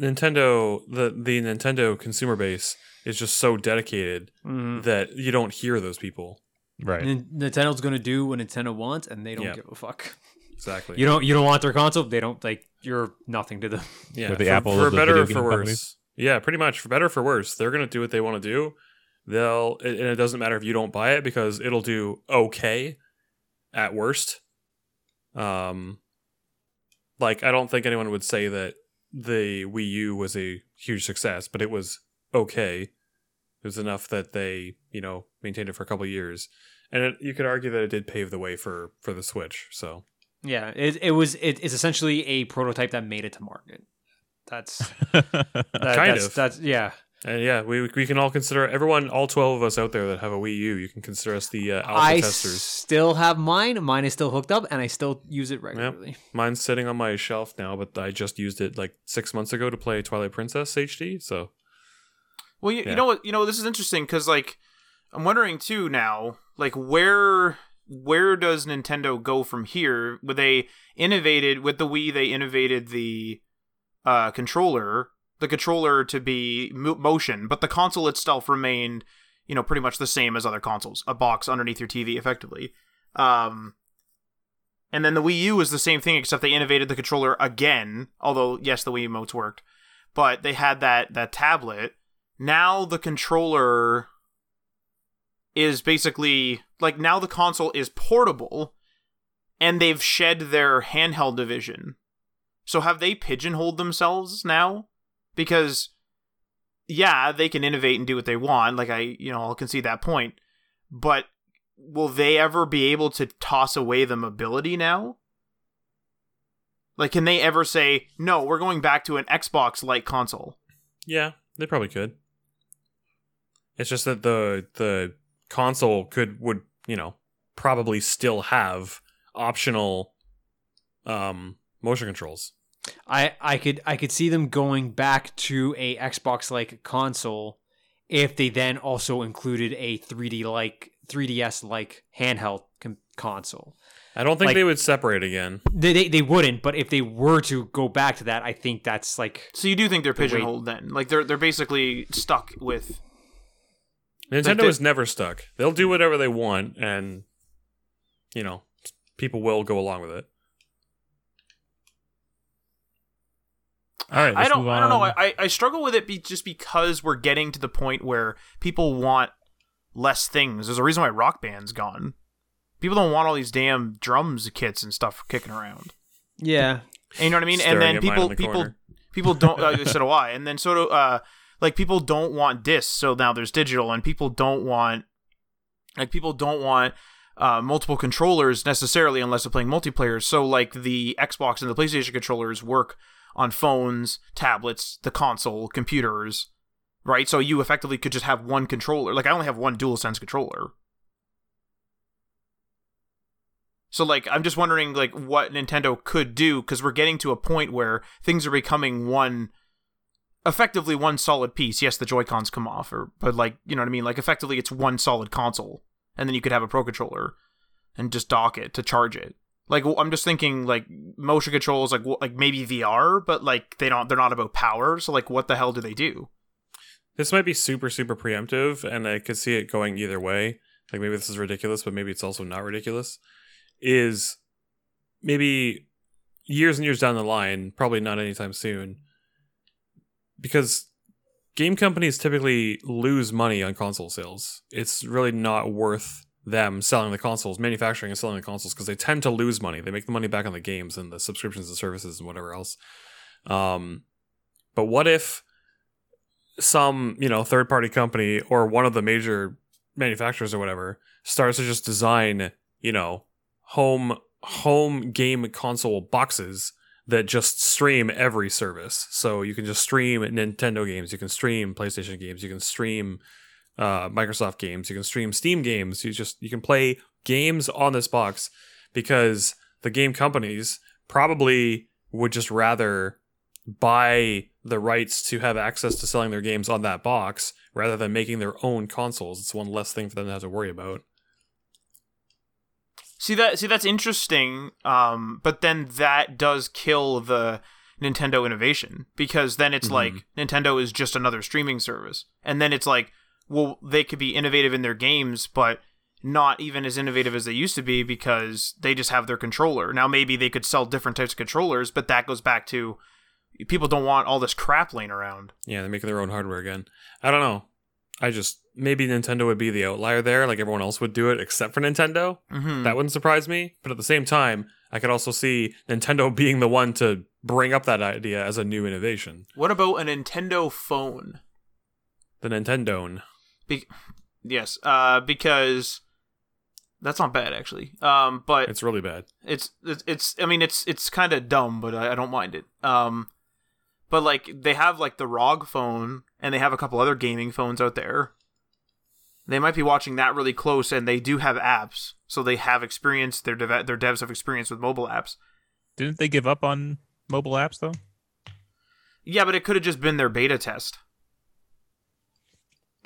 Nintendo, the the Nintendo consumer base is just so dedicated Mm. that you don't hear those people. Right. Nin- Nintendo's gonna do what Nintendo wants, and they don't Yeah. give a fuck. Exactly. You don't, you don't want their console. They don't like. You're nothing to them. yeah. With the for, Apple for of the better or for worse. companies. Yeah, pretty much. For better or for worse, they're gonna do what they want to do. They'll and it doesn't matter if you don't buy it because it'll do okay at worst. Um, like I don't think anyone would say that the Wii U was a huge success, but it was okay. It was enough that they, you know, maintained it for a couple of years, and it, you could argue that it did pave the way for for the Switch. So Yeah, it, it was. It, it's essentially a prototype that made it to market. That's that, Kind that's, of. That's yeah. And yeah, we we can all consider everyone, all twelve of us out there that have a Wii U. You can consider us the uh, alpha I testers. still have mine. Mine is still hooked up, and I still use it regularly. Mine's sitting on my shelf now, but I just used it like six months ago to play Twilight Princess HD. So Well, you, Yeah. you know what? You know this is interesting because like I'm wondering too now, like where where does Nintendo go from here? Would they innovated with the Wii? They innovated the uh, controller, the controller to be mo- motion, but the console itself remained, you know, pretty much the same as other consoles, a box underneath your TV, effectively. Um, and then the Wii U was the same thing, except they innovated the controller again. Although yes, the Wiimotes worked, but they had that that tablet now the controller is basically like now the console is portable and they've shed their handheld division. So have they pigeonholed themselves now? Because yeah, they can innovate and do what they want, like I, you know, I'll concede that point. But will they ever be able to toss away the mobility now? Like can they ever say, "No, we're going back to an Xbox like console?" yeah, they probably could. It's just that the the console could would you know probably still have optional um motion controls. I I could I could see them going back to a Xbox like console if they then also included a 3D like 3DS like handheld com- console. I don't think Like- they would separate again. They, they they wouldn't, but if they were to go back to that, I think that's like So you do think they're The weight- pigeonholed then? Like they're they're basically stuck with Nintendo they- is never stuck. They'll do whatever they want, and you know, people will go along with it. All right. I let's don't move I don't know. I, I struggle with it be, just because we're getting to the point where people want less things. There's a reason why Rock Band's gone. People don't want all these damn drums kits and stuff kicking around. yeah. And you know what I mean? Staring and then people the people corner. People don't. uh, so do I. And then so do uh, like people don't want discs. So now there's digital, and people don't want like people don't want uh, multiple controllers necessarily unless they're playing multiplayer. So like the Xbox and the PlayStation controllers work on phones, tablets, the console, computers, right? So you effectively could just have one controller. Like I only have one DualSense controller. So like I'm just wondering like what Nintendo could do because we're getting to a point where things are becoming one effectively one solid piece. Yes, the Joy-Cons come off or but like, you know what I mean? Like effectively it's one solid console and then you could have a pro controller and just dock it to charge it. Like I'm just thinking like motion controls like like maybe VR, but like they don't they're not about power, so like what the hell do they do? This might be super, super preemptive, and I could see it going either way. Like maybe this is ridiculous, but maybe it's also not ridiculous. Is maybe years and years down the line, probably not anytime soon, because game companies typically lose money on console sales. It's really not worth them selling the consoles, manufacturing and selling the consoles, because they tend to lose money. They make the money back on the games and the subscriptions and services and whatever else. Um, but what if some you know third party company or one of the major manufacturers or whatever starts to just design you know home home game console boxes that just stream every service so you can just stream nintendo games you can stream playstation games you can stream uh, microsoft games you can stream steam games you just you can play games on this box because the game companies probably would just rather buy the rights to have access to selling their games on that box rather than making their own consoles. It's one less thing for them to have to worry about. See that see that's interesting. Um, but then that does kill the Nintendo innovation because then it's Mhm. like Nintendo is just another streaming service, and then it's like, well, they could be innovative in their games, but not even as innovative as they used to be because they just have their controller. Now maybe they could sell different types of controllers, but that goes back to people don't want all this crap laying around. Yeah, they're making their own hardware again. I don't know. I just maybe Nintendo would be the outlier there, like everyone else would do it except for Nintendo. Mm-hmm. That wouldn't surprise me. But at the same time, I could also see Nintendo being the one to bring up that idea as a new innovation. What about a Nintendo phone? The Nintendo. Be- yes, uh, because that's not bad actually. Um, but It's really bad. it's it's, it's I mean it's it's kind of dumb, but I, I don't mind it. Um, but like they have like the ROG phone, and they have a couple other gaming phones out there. They might be watching that really close, and they do have apps, so they have experience. Their dev- their devs have experience with mobile apps. Didn't they give up on mobile apps though? Yeah, but it could have just been their beta test.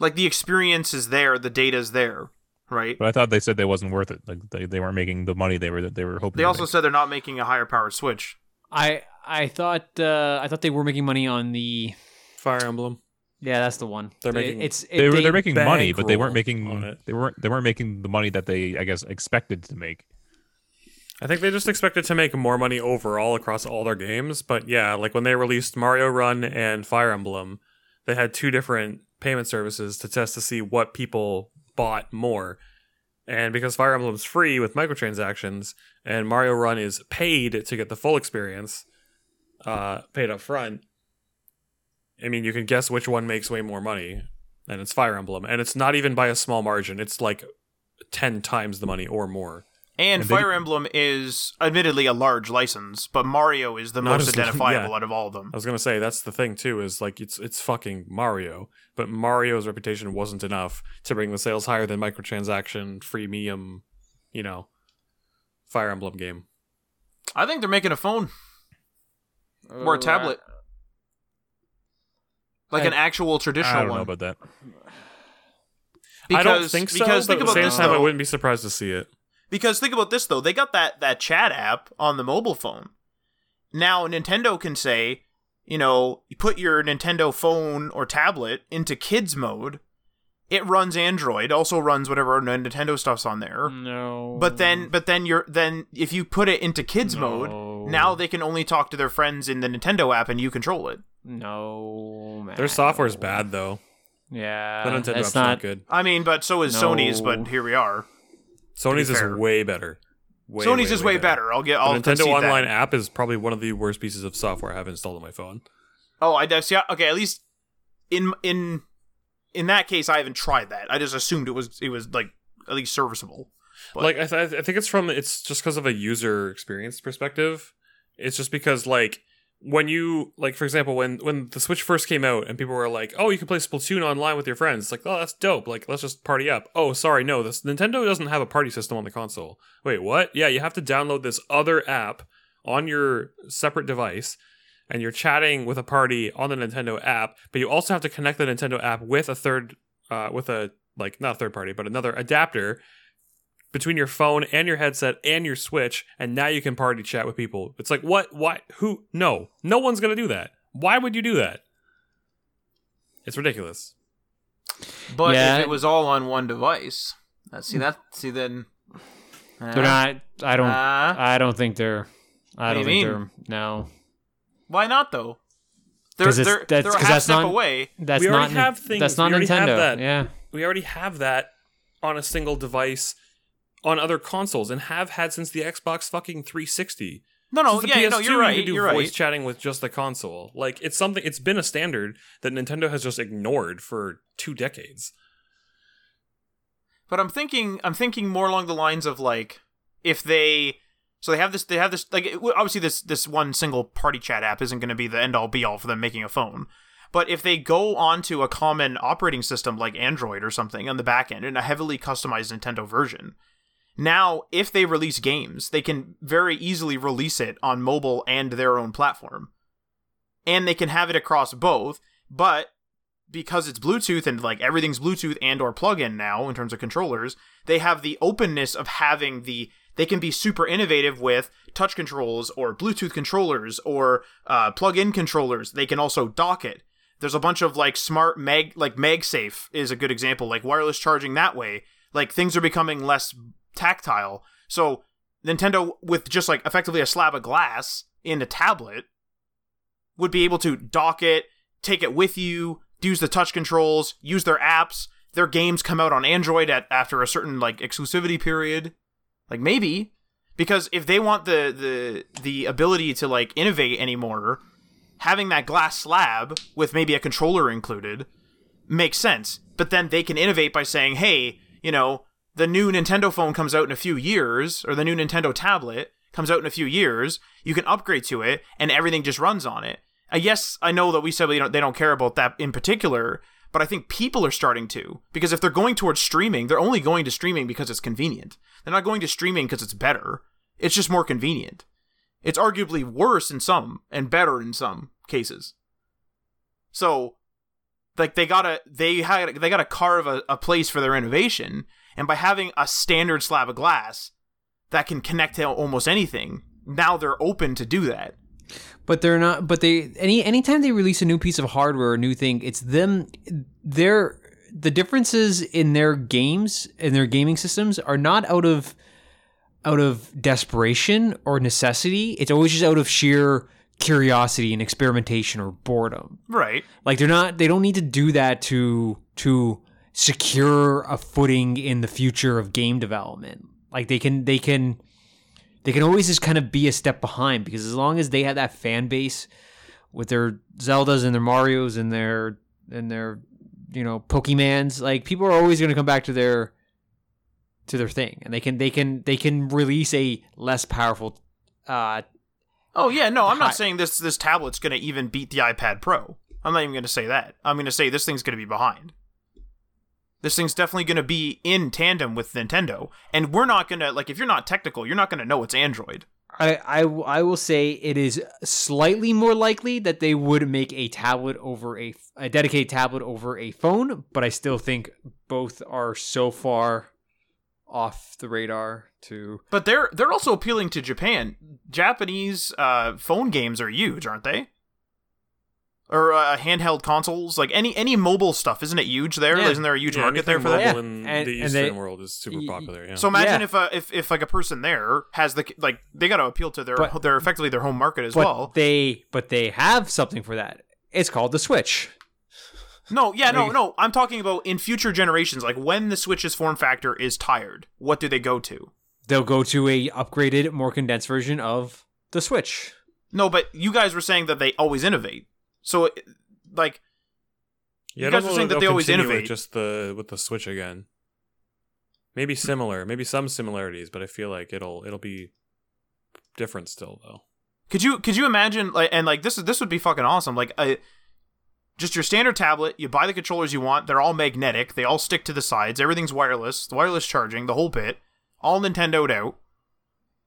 Like the experience is there, the data is there, right? But I thought they said they wasn't worth it. Like they, they weren't making the money they were they were hoping. They to also make. said they're not making a higher power Switch. I I thought uh, I thought they were making money on the Fire Emblem. yeah that's the one. They're It- making- it's it, they were they're making money, but they weren't making on it. they weren't they weren't making the money that they I guess expected to make. I think they just expected to make more money overall across all their games. But yeah, like when they released Mario Run and Fire Emblem, they had two different payment services to test to see what people bought more. And because Fire Emblem's free with microtransactions and Mario Run is paid to get the full experience, uh, paid up front, I mean, you can guess which one makes way more money. And it's Fire Emblem. And it's not even by a small margin, it's like 10 times the money or more. And, And they- Fire Emblem is admittedly a large license, but Mario is the Not most identifiable yeah. out of all of them. I was gonna say that's the thing too is like it's it's fucking Mario, but Mario's reputation wasn't enough to bring the sales higher than microtransaction freemium, you know, Fire Emblem game. I think they're making a phone or a tablet, like I- an actual traditional I don't one. know about that. I don't think so, Because but think at the about same this time, I wouldn't be surprised to see it. Because think about this though, they got that that chat app on the mobile phone. Now Nintendo can say, you know, you put your Nintendo phone or tablet into kids mode. It runs Android, also runs whatever Nintendo stuff's on there. No. But then but then you're then if you put it into kids No. mode, now they can only talk to their friends in the Nintendo app and you control it. no man. Their software's bad though. Yeah, The Nintendo that's app's not. not good. I mean, but so is No. Sony's, but here we are. Sony's is fair. way better. Way, Sony's is way better. I'll get I'll Nintendo concede that. Online app is probably one of the worst pieces of software I have installed on my phone. Oh, I see. Okay, at least in in in that case, I haven't tried that. I just assumed it was it was like at least serviceable. But- like I, th- I think it's from it's just because of a user experience perspective. It's just because like when you like for example when when the Switch first came out and people were like, "Oh, you can play Splatoon online with your friends." It's like, "Oh, that's dope. Like let's just party up." Oh, sorry, no. This Nintendo doesn't have a party system on the console. Wait, what? Yeah, you have to download this other app on your separate device and you're chatting with a party on the Nintendo app, but you also have to connect the Nintendo app with a third uh with a like not a third party, but another adapter between your phone and your headset and your Switch, and now you can party chat with people. It's like, what? Why? Who? No. No one's going to do that. Why would you do that? It's ridiculous. But Yeah. if it was all on one device, uh, see that? See then? They're not. I don't. Uh, I don't think they're. I don't do think you they're. No, why not though? They're 'Cause it's- they're, that's- they're a 'cause half that's step not- away. that's We already Nin- have things- That's not we already have Nintendo. that. Yeah. We already have that on a single device on other consoles and have had since the Xbox fucking 360. No, no, yeah, no, PS2, you're right. You do You're voice right. chatting with just the console. Like it's something. It's been a standard that Nintendo has just ignored for two decades. But I'm thinking, I'm thinking more along the lines of like, if they, so they have this, they have this, like, obviously this this one single party chat app isn't going to be the end all be all for them making a phone. But if they go onto a common operating system like Android or something on the back end in a heavily customized Nintendo version, now if they release games, they can very easily release it on mobile and their own platform. And they can have it across both, but because it's Bluetooth and like everything's Bluetooth and or plug-in now in terms of controllers, they have the openness of having the they can be super innovative with touch controls or Bluetooth controllers or uh, plug-in controllers. They can also dock it. There's a bunch of like smart mag like MagSafe is a good example, like wireless charging that way. Like things are becoming less tactile. So Nintendo with just like effectively a slab of glass in a tablet would be able to dock it, take it with you, use the touch controls, use their apps. Their games come out on Android at after a certain like exclusivity period. Like maybe because if they want the the the ability to like innovate anymore, having that glass slab with maybe a controller included makes sense. But then they can innovate by saying, "Hey, you know, the new Nintendo phone comes out in a few years or the new Nintendo tablet comes out in a few years, you can upgrade to it and everything just runs on it." Uh, yes, I know that we said we don't, they don't care about that in particular, but I think people are starting to because if they're going towards streaming, they're only going to streaming because it's convenient. They're not going to streaming because it's better. It's just more convenient. It's arguably worse in some and better in some cases. So, like they gotta they had they gotta carve a, a place for their innovation, and by having a standard slab of glass that can connect to almost anything, now they're open to do that. But they're not. But they any anytime they release a new piece of hardware, or a new thing, it's them. Their the differences in their games in their gaming systems are not out of out of desperation or necessity. It's always just out of sheer curiosity and experimentation or boredom. Right. Like they're not. They don't need to do that to to secure a footing in the future of game development. Like they can they can they can always just kind of be a step behind because as long as they have that fan base with their Zeldas and their Mario's and their and their you know Pokemans, like people are always going to come back to their to their thing, and they can they can they can release a less powerful. Uh, Oh yeah, no, I'm Hi- not saying this this tablet's going to even beat the iPad Pro. I'm not even going to say that. I'm going to say this thing's going to be behind. This thing's definitely going to be in tandem with Nintendo, and we're not going to like if you're not technical, you're not going to know it's Android. I, I I will say it is slightly more likely that they would make a tablet over a a dedicated tablet over a phone, but I still think both are so far off the radar to But they're they're also appealing to Japan. Japanese uh, phone games are huge, aren't they? Or uh, handheld consoles, like any any mobile stuff, isn't it huge there? Yeah. not there a huge Yeah, market there for that? Yeah. in And- the Eastern they- world is super y- popular. Yeah. So imagine Yeah. if uh, if if like a person there has the like they got to appeal to their But- their effectively their home market as but well. they but they have something for that. It's called the Switch. No, yeah, no, no. I'm talking about in future generations, like when the Switch's form factor is tired, what do they go to? They'll go to a upgraded, more condensed version of the Switch. No, but you guys were saying that they always innovate. So, like, Yeah, You I guys are saying that they'll always innovate. Just the with the Switch again. Maybe similar, maybe some similarities, but I feel like it'll it'll be different still though. could you could you imagine like and like this is this would be fucking awesome. Like, uh, just your standard tablet. You buy the controllers you want. They're all magnetic. They all stick to the sides. Everything's wireless. the Wireless charging. The whole bit. All Nintendoed out.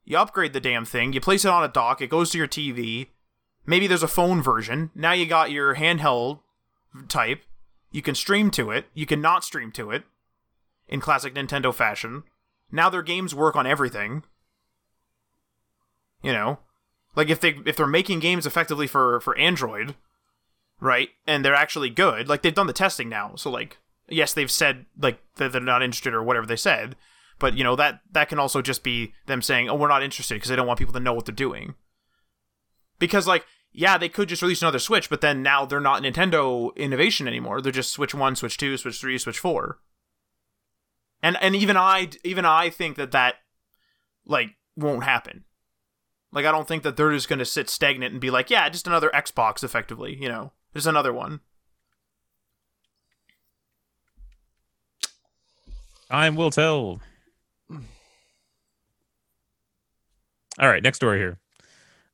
You upgrade the damn thing. You place it on a dock. It goes to your TV. Maybe there's a phone version. Now you got your handheld type. You can stream to it. You can not stream to it. In classic Nintendo fashion. Now their games work on everything. You know, like if they if they're making games effectively for for Android, right, and they're actually good, like they've done the testing now. So like, yes, they've said like that they're not interested or whatever they said, but you know that that can also just be them saying, "Oh, we're not interested" because they don't want people to know what they're doing. Because like, yeah, they could just release another Switch, but then now they're not Nintendo innovation anymore. They're just Switch One, Switch Two, Switch Three, Switch Four. And and even I even I think that that like won't happen. Like I don't think that they're just going to sit stagnant and be like, yeah, just another Xbox effectively, you know. Just another one. Time will tell. All right, next story here.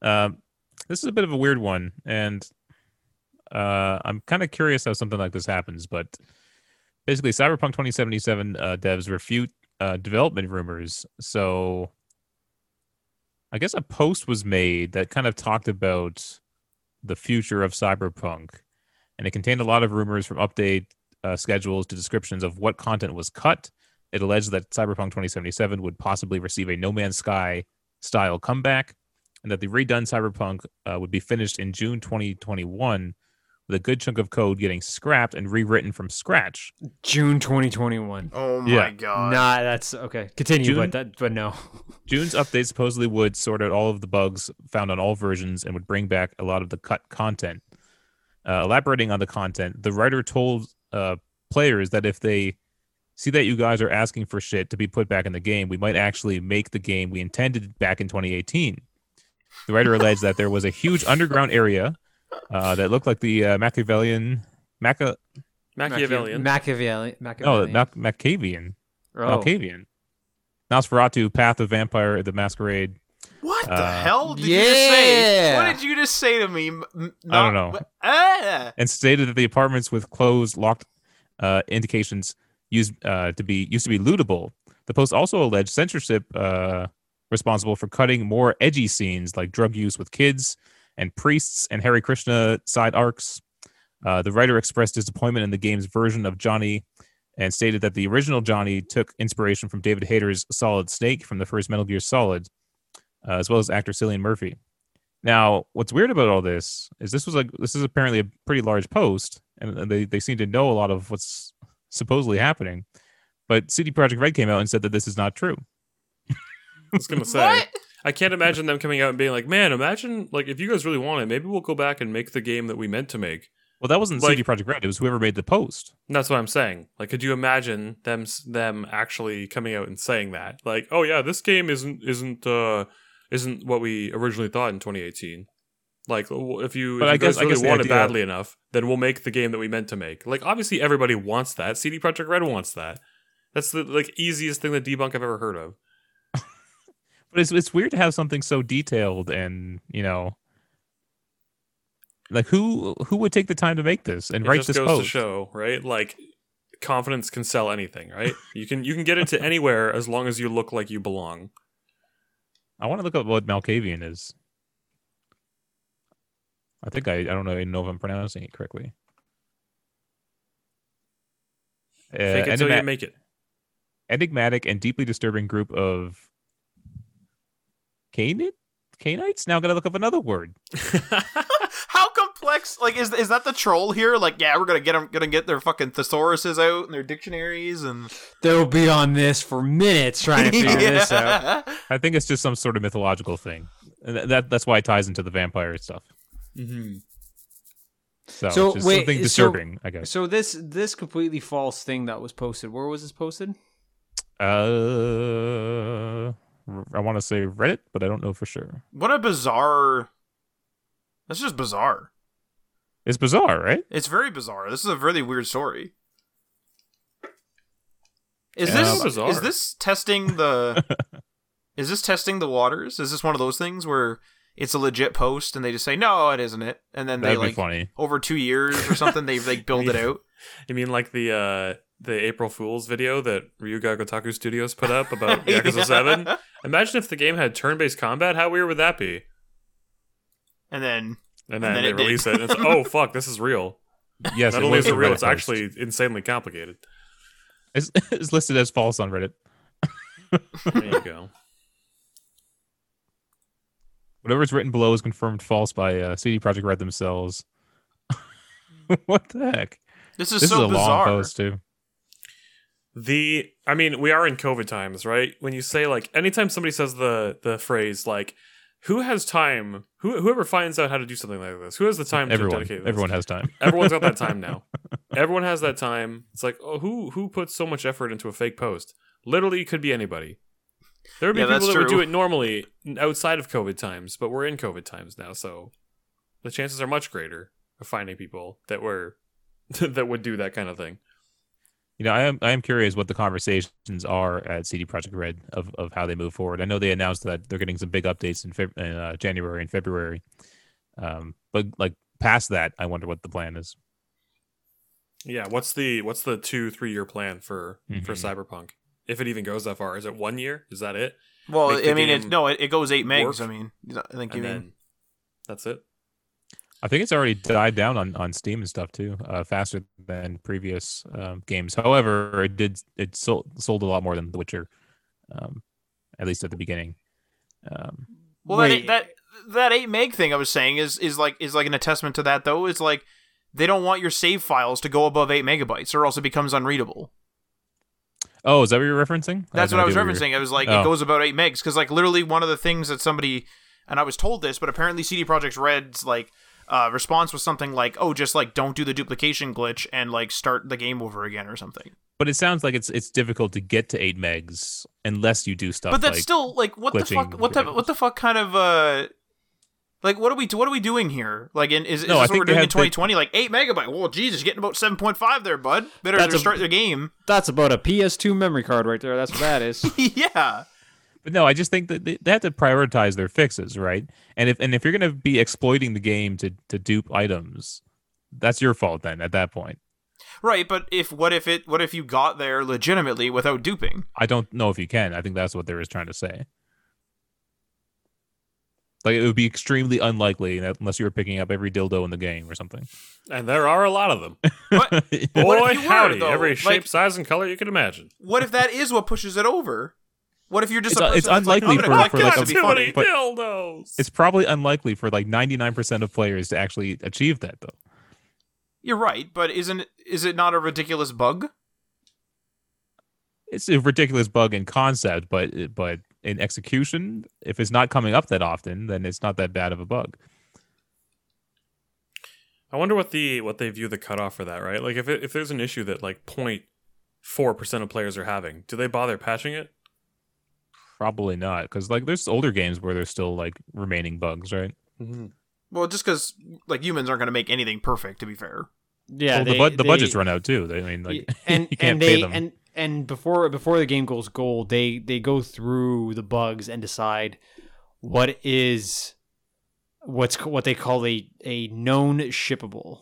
Um, this is a bit of a weird one, and uh, I'm kind of curious how something like this happens. But basically, Cyberpunk 2077 uh, devs refute uh, development rumors. So I guess a post was made that kind of talked about the future of Cyberpunk, and it contained a lot of rumors from update uh, schedules to descriptions of what content was cut. It alleged that Cyberpunk 2077 would possibly receive a No Man's Sky style comeback, and that the redone Cyberpunk uh, would be finished in June 2021, with a good chunk of code getting scrapped and rewritten from scratch. June 2021. Oh my Yeah. god. Nah, that's okay. Continue, June? but that, but no. June's update supposedly would sort out all of the bugs found on all versions and would bring back a lot of the cut content. Uh, elaborating on the content, the writer told uh, players that if they see that you guys are asking for shit to be put back in the game, we might actually make the game we intended back in 2018. The writer alleged that there was a huge underground area uh, that looked like the uh, Machiavellian, Maca, Machiavellian. Machiavellian. no, Machiavellian. Mac- Machiavian, oh. Malkavian, Nosferatu, Path of Vampire, the Masquerade. What the Uh, hell did you just say? What did you just say to me? M- m- I don't not- know. Ah! and stated that the apartments with closed, locked uh, indications used uh, to be used to be lootable. The post also alleged censorship uh, responsible for cutting more edgy scenes like drug use with kids and priests and Hare Krishna side arcs. Uh, the writer expressed disappointment in the game's version of Johnny and stated that the original Johnny took inspiration from David Hayter's Solid Snake from the first Metal Gear Solid, uh, as well as actor Cillian Murphy. Now, what's weird about all this is this was like this is apparently a pretty large post, and they they seem to know a lot of what's supposedly happening. But CD Projekt Red came out and said that this is not true. I was gonna say. What? I can't imagine them coming out and being like, "Man, imagine like if you guys really want it, maybe we'll go back and make the game that we meant to make." Well, that wasn't Like- CD Projekt Red; it was whoever made the post. That's what I'm saying. Like, could you imagine them them actually coming out and saying that? Like, "Oh yeah, this game isn't isn't uh isn't what we originally thought in 2018." Like, if you, But if I you guys guess- I really guess the want it badly enough, then we'll make the game that we meant to make. Like, obviously, everybody wants that. CD Projekt Red wants that. That's the like easiest thing to debunk I've ever heard of. But it's it's weird to have something so detailed and you know, like who who would take the time to make this and It write just this goes post? to show, right? Like, confidence can sell anything, right? you can you can get into anywhere as long as you look like you belong. I want to look up what Malkavian is. I think I I don't know, even know if I'm pronouncing it correctly. Uh, Fake it till you make it. enigmatic and deeply disturbing group of Canid? Cainites? Now I gotta look up another word. How complex? Like, is is that the troll here? Like, yeah, we're gonna get them, gonna get their fucking thesauruses out and their dictionaries and They'll be on this for minutes trying to figure this out. I think it's just some sort of mythological thing. And that that's why it ties into the vampire stuff. mm-hmm. So, So, it's just wait, something so- disturbing, I guess. So this this completely false thing that was posted. Where was this posted? Uh, I want to say Reddit, but I don't know for sure. what a bizarre. That's just bizarre. It's bizarre, right? It's very bizarre. This is a really weird story. Is Yeah, this bizarre. is this testing the is this testing the waters? Is this one of those things where it's a legit post and they just say no, it isn't it, and then That'd they like funny. over two years or something they like build it out. You mean like the uh the April Fool's video that Ryuga Gotaku Studios put up about Yakuza Seven? Imagine if the game had turn-based combat. How weird would that be? and then And then, then they it did. release it, and it's oh fuck, this is real. Yes, Not it only was is it real, Reddit it's post. actually insanely complicated. it's, it's listed as false on Reddit. There you go. Whatever's written below is confirmed false by uh, CD Projekt Red themselves. what the heck? this is This so is a bizarre. long post too. The I mean, we are in COVID times, right? When you say like anytime somebody says the the phrase like who has time, who whoever finds out how to do something like this, who has the time to Everyone, dedicate this? everyone has time. Everyone's got that time now. Everyone has that time. It's like, oh, who who puts so much effort into a fake post? Literally, it could be anybody. There would be Yeah, people that's that would do it normally outside of COVID times, but we're in COVID times now, so the chances are much greater of finding people that were that would do that kind of thing. You know, I am I am curious what the conversations are at CD Projekt Red of, of how they move forward. I know they announced that they're getting some big updates in, Feb- in uh, January and February, um, but like past that, I wonder what the plan is. Yeah, what's the what's the two three year plan for for Mhm. Cyberpunk? If it even goes that far, is it one year? Is that it? Well, Make I mean, it, no, it, it goes eight megs. work. I mean, I think you And mean then that's it. I think it's already died down on, on Steam and stuff too, uh, faster than previous um, games. However, it did it sold sold a lot more than The Witcher, um, at least at the beginning. Um, Well, that, Wait. that that eight meg thing I was saying is is like is like an attestament to that though. It's like they don't want your save files to go above eight megabytes, or else it becomes unreadable. oh, is that what you're referencing? That's had what no I was idea what referencing. I was like, Oh. it goes about eight megs because like literally one of the things that somebody and I was told this, but apparently CD Projekt Red's like uh, response was something like, "Oh, just like don't do the duplication glitch and like start the game over again or something." But it sounds like it's it's difficult to get to eight megs unless you do stuff. but that's like, still like what the fuck? What type? What the fuck kind of uh? Like what are we what are we doing here? Like in, is, is No, I this what think we're doing in had the- 2020? Like eight megabyte? Well, Jesus, getting about seven point five there, bud. Better That's a- start the game. That's about a PS2 memory card right there. That's what that is. yeah, But no, I just think that they, they have to prioritize their fixes, right? And if and if you're going to be exploiting the game to to dupe items, that's your fault then. At that point, right. But if what if it what if you got there legitimately without duping? I don't know if you can. I think that's what they were trying to say. Like it would be extremely unlikely unless you were picking up every dildo in the game or something. And there are a lot of them. What Boy, What if you were, howdy! though? Every Like- shape, size, and color you can imagine. what if that is what pushes it over? What if you're just It's- a person it's that's like, unlikely I'm for- for, this like, to a- be too funny. many but- dildos. it's probably unlikely for like 99% of players to actually achieve that though. You're right, but isn't is it not a ridiculous bug? It's a ridiculous bug in concept, but but in execution, if it's not coming up that often, then it's not that bad of a bug. I wonder what the what they view the cutoff for that, right? Like if it, if there's an issue that like 04 percent of players are having, do they bother patching it? Probably not, because like there's older games where there's still like remaining bugs, right? Mm-hmm. Well, just because like humans aren't going to make anything perfect. To be fair, Yeah, well, the, they- bud the they- budgets run out too. They, I mean, like and you can't and pay them. and and before before the game goes gold, they they go through the bugs and decide what is what's what they call a a known shippable,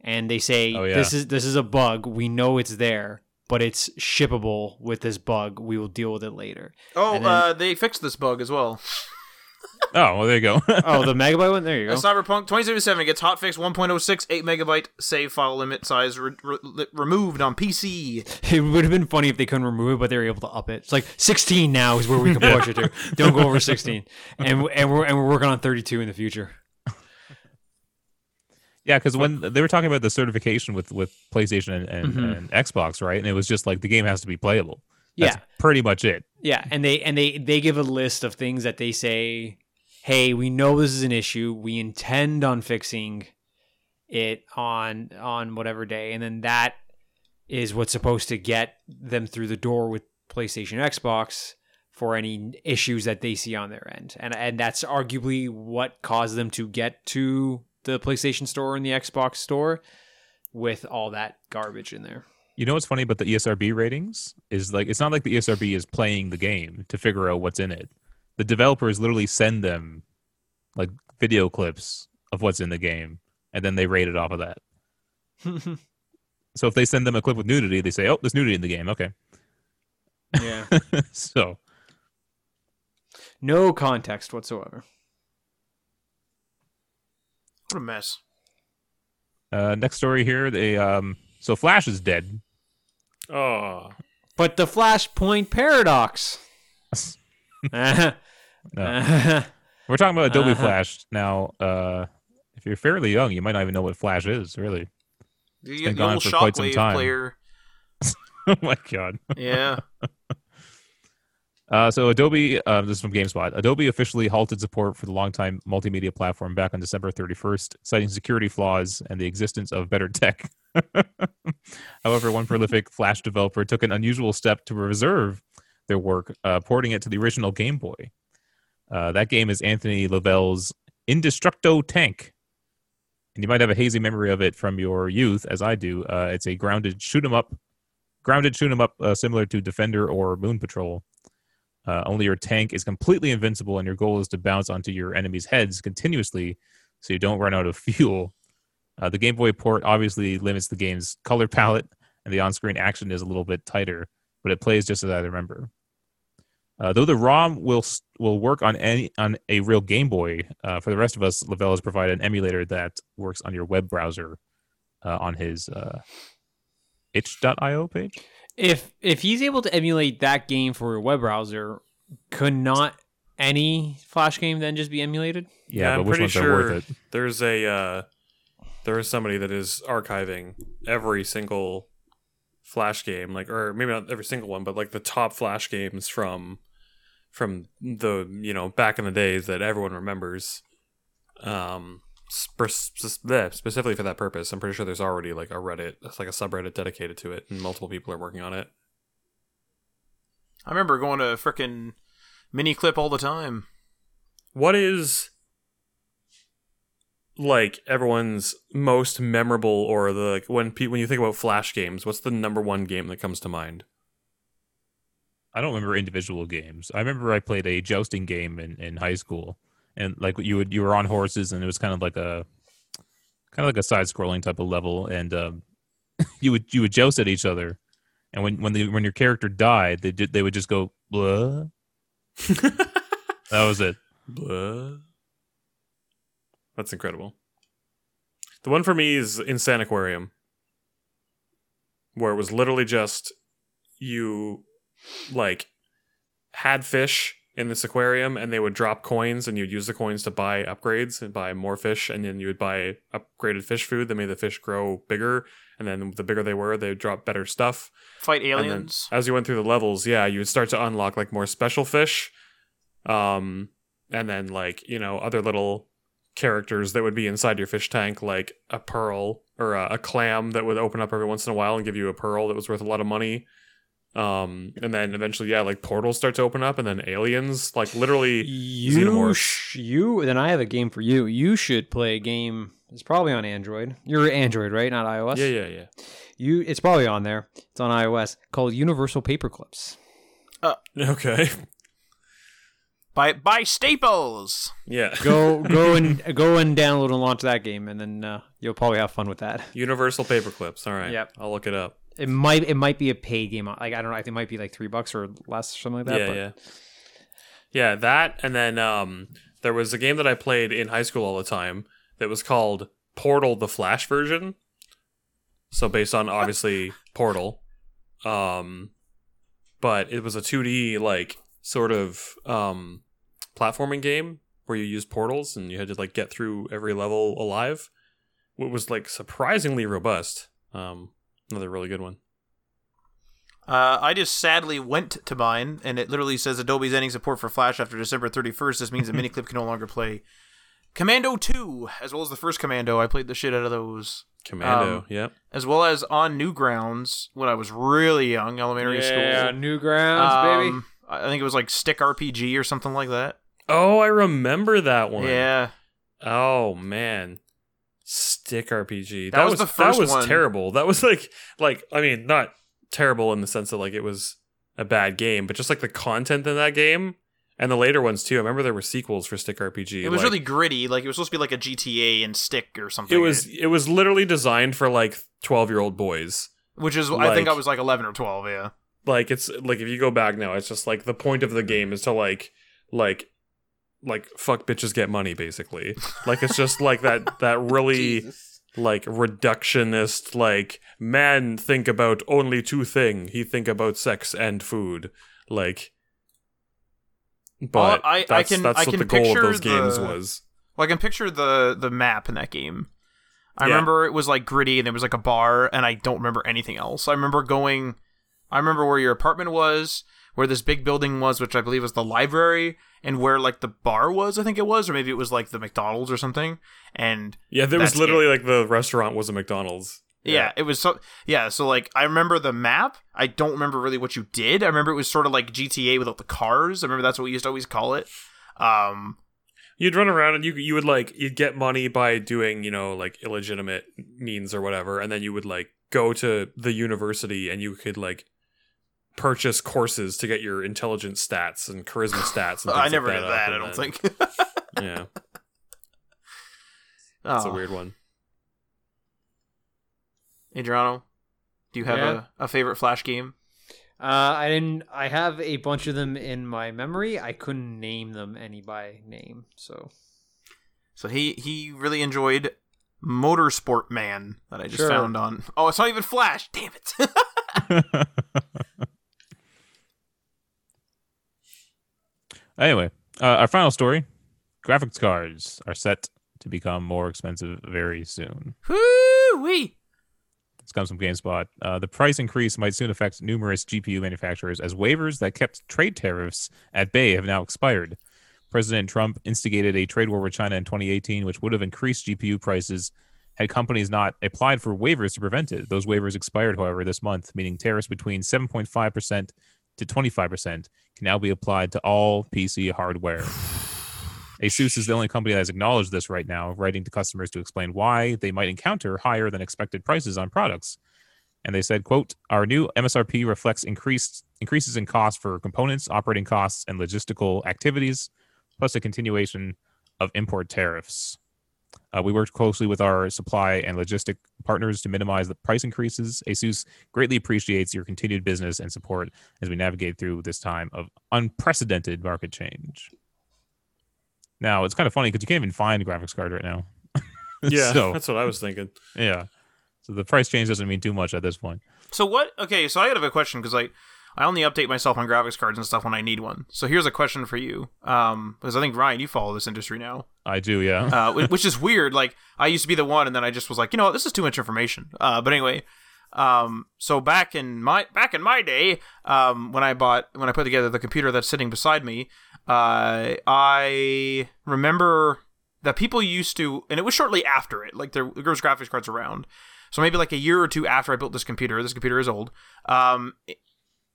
and they say Oh, yeah. this is this is a bug. We know it's there, but it's shippable with this bug. We will deal with it later. oh, then- uh, they fixed this bug as well. oh, well, there you go. Oh, the megabyte one. There you Uh, go. Cyberpunk 2077 gets hotfix 1.06 8 megabyte save file limit size re- re- removed on PC. It would have been funny if they couldn't remove it, but they were able to up it. It's like 16 now is where we can push it to. Don't go over 16, and and we're and we're working on 32 in the future. Yeah, because when they were talking about the certification with with PlayStation and, and, Mhm. and Xbox, right? And it was just like the game has to be playable. That's Yeah, pretty much it. yeah, and they and they they give a list of things that they say, "Hey, we know this is an issue. We intend on fixing it on on whatever day," and then that is what's supposed to get them through the door with PlayStation, Xbox for any issues that they see on their end, and and that's arguably what caused them to get to the PlayStation Store and the Xbox Store with all that garbage in there. You know what's funny about the ESRB ratings is like it's not like the ESRB is playing the game to figure out what's in it. The developers literally send them like video clips of what's in the game, and then they rate it off of that. So if they send them a clip with nudity, they say, "Oh, there's nudity in the game." Okay, yeah. so No context whatsoever. What a mess. uh, next story here, they um, so Flash is dead. Oh, But the Flashpoint paradox. No. We're talking about Adobe Uh-huh. Flash now. Uh, if you're fairly young, you might not even know what Flash is. Really? The, been the gone old for quite some time. player. oh my god. Yeah. Uh, so Adobe, uh, this is from GameSpot. Adobe officially halted support for the longtime multimedia platform back on December 31st, citing security flaws and the existence of better tech. However, one prolific Flash developer took an unusual step to reserve their work, uh, porting it to the original Game Boy. Uh, that game is Anthony Lavelle's Indestructo Tank. And you might have a hazy memory of it from your youth, as I do. Uh, it's a grounded shoot 'em up, grounded shoot 'em up, uh, similar to Defender or Moon Patrol. Uh, only your tank is completely invincible, and your goal is to bounce onto your enemies' heads continuously so you don't run out of fuel. Uh, the Game Boy port obviously limits the game's color palette, and the on screen action is a little bit tighter, but it plays just as I remember. Uh, though the ROM will will work on any on a real Game Boy, uh, for the rest of us, Lavelle has provided an emulator that works on your web browser uh, on his uh, itch.io page. If if he's able to emulate that game for a web browser, could not any Flash game then just be emulated? Yeah, I'm pretty sure worth it? there's a uh, there is somebody that is archiving every single Flash game, like or maybe not every single one, but like the top Flash games from from the you know back in the days that everyone remembers. Um, spe- spe- bleh, specifically for that purpose, I'm pretty sure there's already like a Reddit, it's like a subreddit dedicated to it, and multiple people are working on it. I remember going to frickin' Miniclip all the time. What is like everyone's most memorable or the like when pe- when you think about flash games, what's the number one game that comes to mind? I don't remember individual games. I remember I played a jousting game in, in high school, and like you would you were on horses, and it was kind of like a kind of like a side scrolling type of level, and um, you would you would joust at each other, and when when the when your character died, they did they would just go blah. that was it. Blah. That's incredible. The one for me is Insane Aquarium, where it was literally just you like had fish in this aquarium and they would drop coins and you'd use the coins to buy upgrades and buy more fish and then you would buy upgraded fish food that made the fish grow bigger and then the bigger they were they would drop better stuff Fight aliens. as you went through the levels, yeah, you would start to unlock like more special fish, um, and then like you know other little characters that would be inside your fish tank, like a pearl or a, a clam that would open up every once in a while and give you a pearl that was worth a lot of money. Um, and then eventually, yeah, like portals start to open up, and then aliens, like literally, You, Xenomorph. sh- you, then I have a game for you. You should play a game. It's probably on Android. You're Android, right? Not iOS. yeah, yeah, yeah. You, it's probably on there. It's on iOS called Universal Paperclips. Okay, By by Staples. yeah. Go, go and go and download and launch that game, and then uh, you'll probably have fun with that. Universal paperclips. All right. Yep. I'll look it up. It might, it might be a paid game. Like I don't know. I think it might be like three bucks or less, or something like that. yeah, but yeah, yeah. That and then um, there was a game that I played in high school all the time that was called Portal: The Flash version. So based on obviously Portal, um, but it was a 2D like sort of um platforming game where you use portals and you had to like get through every level alive. It was like surprisingly robust. Um, another really good one. Uh, I just sadly went to mine, and it literally says Adobe's ending support for Flash after December 31st. This means the miniclip can no longer play Commando 2, as well as the first Commando. I played the shit out of those. Commando. Um, yep. As well as on Newgrounds when I was really young, elementary school. Yeah, Newgrounds, Um, baby. I think it was like Stick RPG or something like that. Oh, I remember that one. Yeah. Oh man, Stick RPG. That was the first that was one. terrible. That was like like I mean not terrible in the sense that like it was a bad game, but just like the content in that game and the later ones too. I remember there were sequels for Stick RPG. It was like, really gritty. Like it was supposed to be like a GTA and stick or something. it was it was literally designed for like 12-year-old boys. which is I think I was like eleven or twelve. Yeah. Like it's like if you go back now, it's just like the point of the game is to like like like fuck bitches get money basically. Like it's just like that that really like reductionist like man think about only two thing he think about sex and food like but I- I that's, can- that's I what can the goal of those games the- was Well, I can picture the the map in that game. I Yeah. remember it was like gritty and there was like a bar, and I don't remember anything else. I remember going. I remember where your apartment was, where this big building was, which I believe was the library, and where like the bar was. I think it was, or maybe it was like the McDonald's or something. And yeah there was literally like the restaurant was a mcdonald's yeah. it was so. Yeah, so like I remember the map. I don't remember really what you did. I remember it was sort of like GTA without the cars. I remember that's what we used to always call it. Um, you'd run around and you you would like you'd get money by doing you know like illegitimate means or whatever and then you would like go to the university and you could like purchase courses to get your intelligence stats and charisma stats and things I like never that did that. I don't then- think. yeah that's a Oh. weird one Adriano, do you have Yeah? a, a favorite Flash game? Uh, I didn't. I have a bunch of them in my memory. I couldn't name them any by name. So So he he really enjoyed Motorsport Man that I just Sure. found on. Oh, it's not even Flash. Damn it. anyway, uh, our final story: graphics cards are set to become more expensive very soon. Woo wee. This comes from GameSpot. Uh, the price increase might soon affect numerous GPU manufacturers as waivers that kept trade tariffs at bay have now expired. President Trump instigated a trade war with China in 2018, which would have increased GPU prices had companies not applied for waivers to prevent it. Those waivers expired, however, this month, meaning tariffs between 7.5% to 25% can now be applied to all PC hardware. Asus is the only company that has acknowledged this right now, writing to customers to explain why they might encounter higher than expected prices on products. And they said, quote, our new MSRP reflects increased increases in cost for components, operating costs, and logistical activities, plus a continuation of import tariffs. Uh, we worked closely with our supply and logistic partners to minimize the price increases. ASUS greatly appreciates your continued business and support as we navigate through this time of unprecedented market change. Now, it's kind of funny because you can't even find a graphics card right now. yeah so, that's what i was thinking yeah. So the price change doesn't mean too much at this point. So what? Okay, so I have a question because like I only update myself on graphics cards and stuff when I need one. So here's a question for you, um, because I think Ryan, you follow this industry now, I do, yeah. uh, which is weird. Like I used to be the one, and then I just was like, you know, what, this is too much information. Uh, but anyway, um, so back in my back in my day, um, when I bought when I put together the computer that's sitting beside me, uh, I remember that people used to, and it was shortly after it, like there, there was graphics cards around. So maybe like a year or two after I built this computer, this computer is old. Um,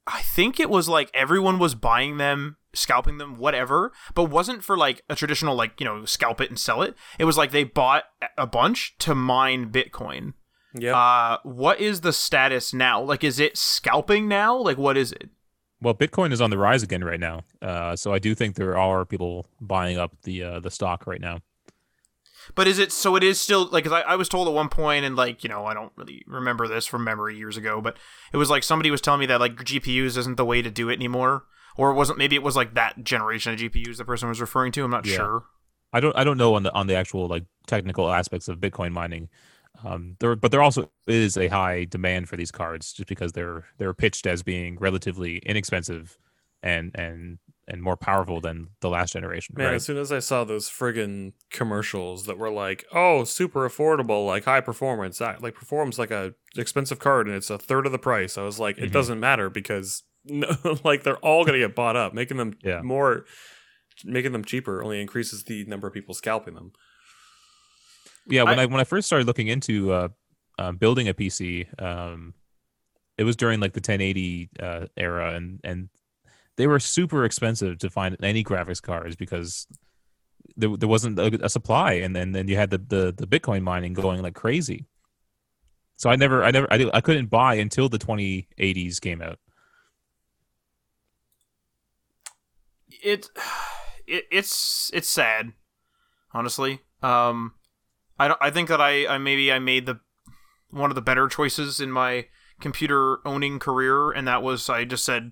I think it was like everyone was buying them, scalping them, whatever, but wasn't for like a traditional like you know scalp it and sell it. It was like they bought a bunch to mine Bitcoin. yeah Uh, what is the status now? Like, is it scalping now? Like, what is it? Well, Bitcoin is on the rise again right now, uh, so I do think there are people buying up the uh, the stock right now. But is it so? It is still like 'cause I, I was told at one point, and like you know, I don't really remember this from memory years ago, but it was like somebody was telling me that like GPUs isn't the way to do it anymore, or it wasn't. Maybe it was like that generation of GPUs the person was referring to. I'm not Yeah. sure. I don't I don't know on the on the actual like technical aspects of Bitcoin mining. Um, there, but there also is a high demand for these cards just because they're they're pitched as being relatively inexpensive and and and more powerful than the last generation. Man, right? as soon as I saw those friggin' commercials that were like, "Oh, super affordable, like high performance, like performs like a expensive card, and it's a third of the price," I was like, "It Mhm. doesn't matter because no, like they're all gonna get bought up. Making them Yeah. more, making them cheaper only increases the number of people scalping them." yeah when I- I, when I first started looking into uh, uh, building a PC, um, it was during like the 1080 uh, era, and and they were super expensive to find any graphics cards because there, there wasn't a, a supply, and then then you had the, the the Bitcoin mining going like crazy. So I never, I never, I, I couldn't buy until the 2080s came out. it, it it's it's sad, honestly. Um, I don't. I think that I, I maybe I made the one of the better choices in my computer owning career, and that was I just said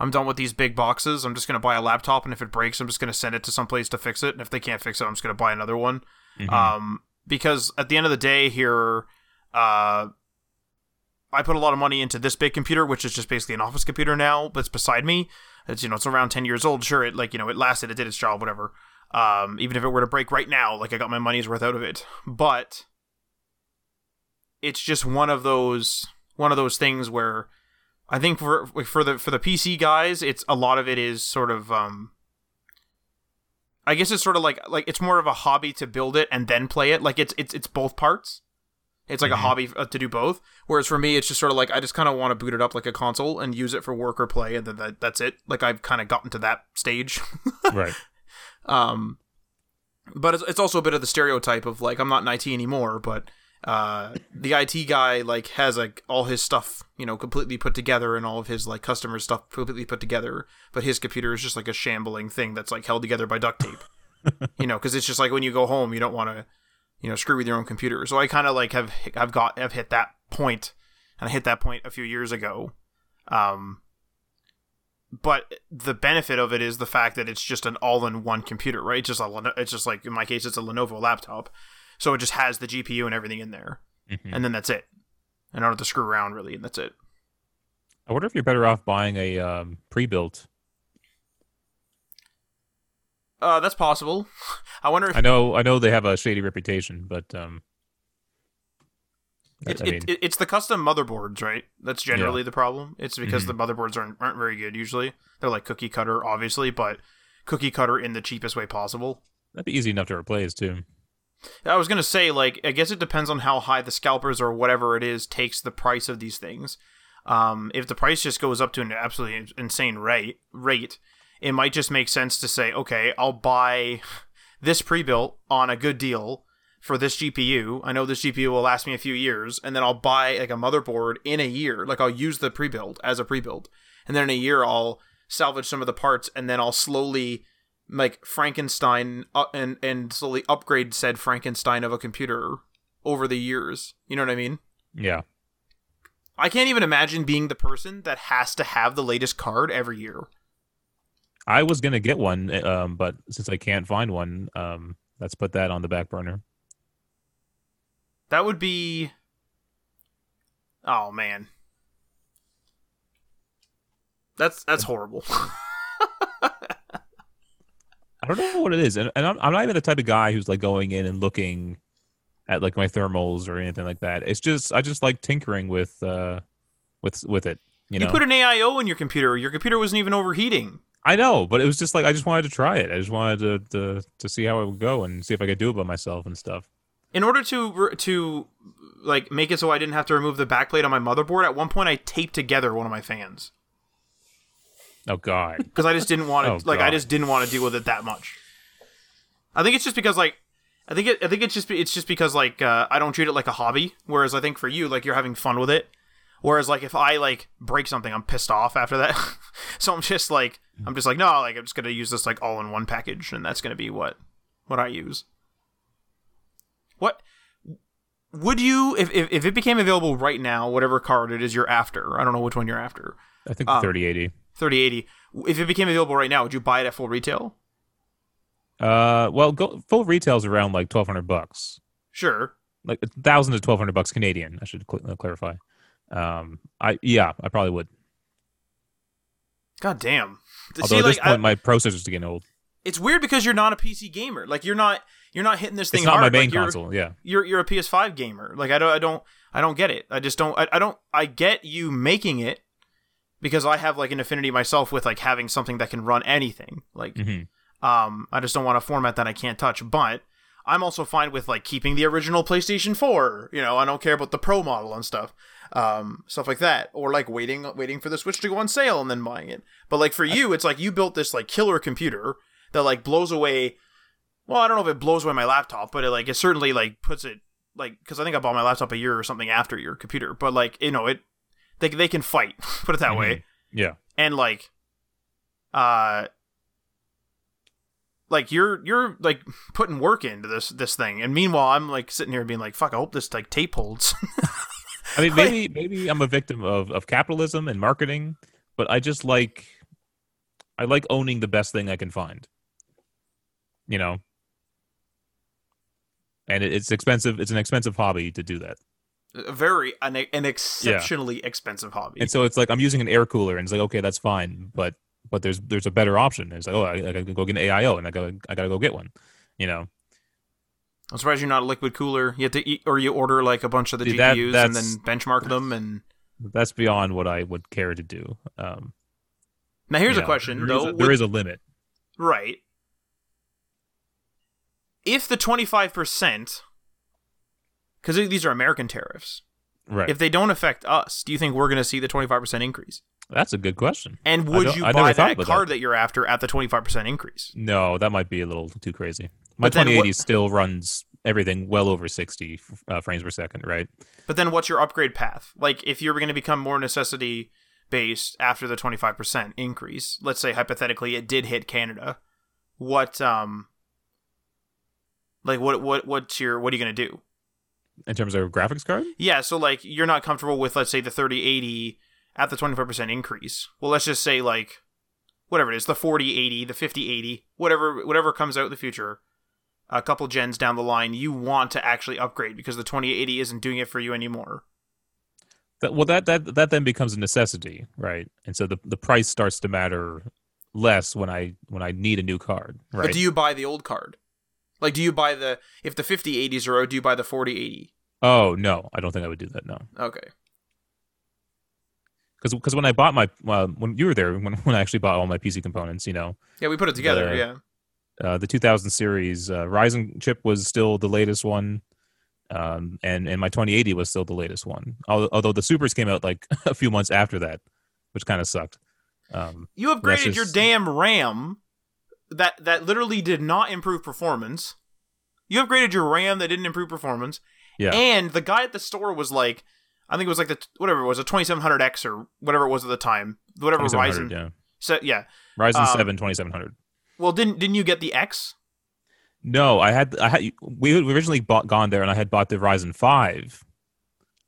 I'm done with these big boxes. I'm just gonna buy a laptop, and if it breaks, I'm just gonna send it to someplace to fix it. And if they can't fix it, I'm just gonna buy another one. Mhm. Um, because at the end of the day, here, uh, I put a lot of money into this big computer, which is just basically an office computer now, but it's beside me. It's you know it's around ten years old. Sure, it like you know it lasted, it did its job, whatever. Um, even if it were to break right now, like I got my money's worth out of it. But it's just one of those one of those things where I think for for the for the PC guys, it's a lot of it is sort of um I guess it's sort of like like it's more of a hobby to build it and then play it. Like it's it's it's both parts. It's like Mhm. a hobby uh, to do both. Whereas for me, it's just sort of like I just kind of want to boot it up like a console and use it for work or play, and then that, that's it. Like I've kind of gotten to that stage. right. Um, but it's, it's also a bit of the stereotype of like I'm not in IT anymore, but uh, the IT guy like has like all his stuff you know completely put together and all of his like customer stuff completely put together, but his computer is just like a shambling thing that's like held together by duct tape. you know, because it's just like when you go home, you don't want to you know screw with your own computer. So I kind of like have I've got I've hit that point, and I hit that point a few years ago. Um, but the benefit of it is the fact that it's just an all-in-one computer, right? It's just a it's just like in my case, it's a Lenovo laptop, so it just has the GPU and everything in there, Mhm. and then that's it. I don't have to screw around really, and that's it. I wonder if you're better off buying a um, pre-built. Uh, that's possible. I wonder if I know, I know they have a shady reputation, but um, It, I it, mean, it, it's the custom motherboards, right? That's generally the problem. It's because Mhm. the motherboards aren't, aren't very good usually. They're like cookie cutter, obviously, but cookie cutter in the cheapest way possible. that'd be easy enough to replace too. I was gonna say, like, I guess it depends on how high the scalpers or whatever it is takes the price of these things. Um, if the price just goes up to an absolutely insane rate, rate, it might just make sense to say, okay, I'll buy this pre-built on a good deal for this GPU. I know this GPU will last me a few years, and then I'll buy like a motherboard in a year. Like I'll use the pre-build as a pre-build, and then in a year I'll salvage some of the parts, and then I'll slowly like Frankenstein uh, and and slowly upgrade said Frankenstein of a computer over the years. You know what I mean? Yeah, I can't even imagine being the person that has to have the latest card every year. I was gonna get one, um, but since I can't find one, um, let's put that on the back burner. That would be Oh man. That's that's horrible. I don't know what it is, and, and I'm, I'm not even the type of guy who's like going in and looking at like my thermals or anything like that. It's just I just like tinkering with uh with with it. You You, know, put an AIO in your computer. Your computer wasn't even overheating. I know, but it was just like I just wanted to try it. I just wanted to to, to see how it would go and see if I could do it by myself and stuff. In order to to like make it so I didn't have to remove the backplate on my motherboard, at one point I taped together one of my fans. Oh God, because I just didn't want to Oh, like I just didn't want to deal with it that much. I think it's just because like I think it I think it's just it's just because like uh, I don't treat it like a hobby. Whereas I think for you like you're having fun with it. Whereas like if I like break something, I'm pissed off after that. so I'm just like I'm just like no like I'm just gonna use this like all in one package and that's gonna be what what I use. What would you if, if if it became available right now, whatever card it is you're after? I don't know which one you're after. I think the Um, 3080. 3080. If it became available right now, would you buy it at full retail? Uh, well, go, full retail's around like 1200 bucks, Sure. like a thousand to 1200 bucks Canadian. I should cl- uh, clarify. Um, I yeah, I probably would. God damn. Although See, at this like, point, I- my processor's getting old. it's weird because you're not a PC gamer. Like you're not you're not hitting this thing It's not hard. my main like, you're, console. Yeah, You're you're a PS5 gamer. Like I don't I don't I don't get it. I just don't I, I don't I get you making it because I have like an affinity myself with like having something that can run anything. Like hmm Um, I just don't want a format that I can't touch. But I'm also fine with like keeping the original PlayStation 4. You know, I don't care about the Pro model and stuff, um, stuff like that, or like waiting, waiting for the Switch to go on sale and then buying it. But like for you, it's like you built this like killer computer that like blows away. well, I don't know if it blows away my laptop, but it like it certainly like puts it like because I think I bought my laptop a year or something after your computer, but like you know it they they can fight, put it that way, Yeah. and like uh like you're you're like putting work into this this thing and meanwhile i'm like sitting here being like fuck i hope this like tape holds I mean, maybe maybe I'm a victim of of capitalism and marketing, but I just like I like owning the best thing I can find. You know, and it, it's expensive. It's an expensive hobby to do that, a very an, an exceptionally expensive hobby and so it's like I'm using an air cooler, and it's like okay, that's fine, but but there's there's a better option. And it's like oh, I, I gotta go get an AIO, and I gotta I gotta go get one. You know, i'm surprised you're not a liquid cooler you have to eat or you order like a bunch of the See, that- gpus and then benchmark them and that's beyond what I would care to do. Um, now here's a know, question there is though a- there Would- is a limit. right if the 25% because these are american tariffs Right. if they don't affect us do you think we're going to see the 25% increase That's a good question. And would you I buy that card that. that. you're after at the 25% increase? No, that might be a little too crazy. My But then what- 2080 still runs everything well over 60 uh, frames per second, right? But then what's your upgrade path? Like if you're going to become more necessity based after the 25% increase, let's say hypothetically it did hit Canada, what um like what what what's your what are you going to do? In terms of graphics card, Yeah, so like you're not comfortable with let's say the 3080 at the 25% increase. Well, let's just say like whatever it is, the 4080, the 5080, whatever whatever comes out in the future, a couple gens down the line, you want to actually upgrade because the 2080 isn't doing it for you anymore. that, well, that that that then becomes a necessity, right? And so the the price starts to matter less when I when I need a new card, right? But do you buy the old card? Like do you buy the if the 5080s are out, do you buy the 4080? oh no, I don't think I would do that. No, Okay. because when I bought my uh, when you were there when when I actually bought all my PC components, you know, Yeah, we put it together, The- yeah. uh, the 2000 series uh, Ryzen chip was still the latest one, um, and and my 2080 was still the latest one. Al- Although the supers came out like a few months after that, which kind of sucked. Um, You upgraded That's your damn RAM that that literally did not improve performance. You upgraded your RAM that didn't improve performance. Yeah. And the guy at the store was like, I think it was like the whatever it was, a 2700X or whatever it was at the time, whatever Ryzen. yeah, So yeah. Ryzen Um, 7 2700. Well, didn't didn't you get the X? No, I had I had we had originally bought gone there, and I had bought the Ryzen 5,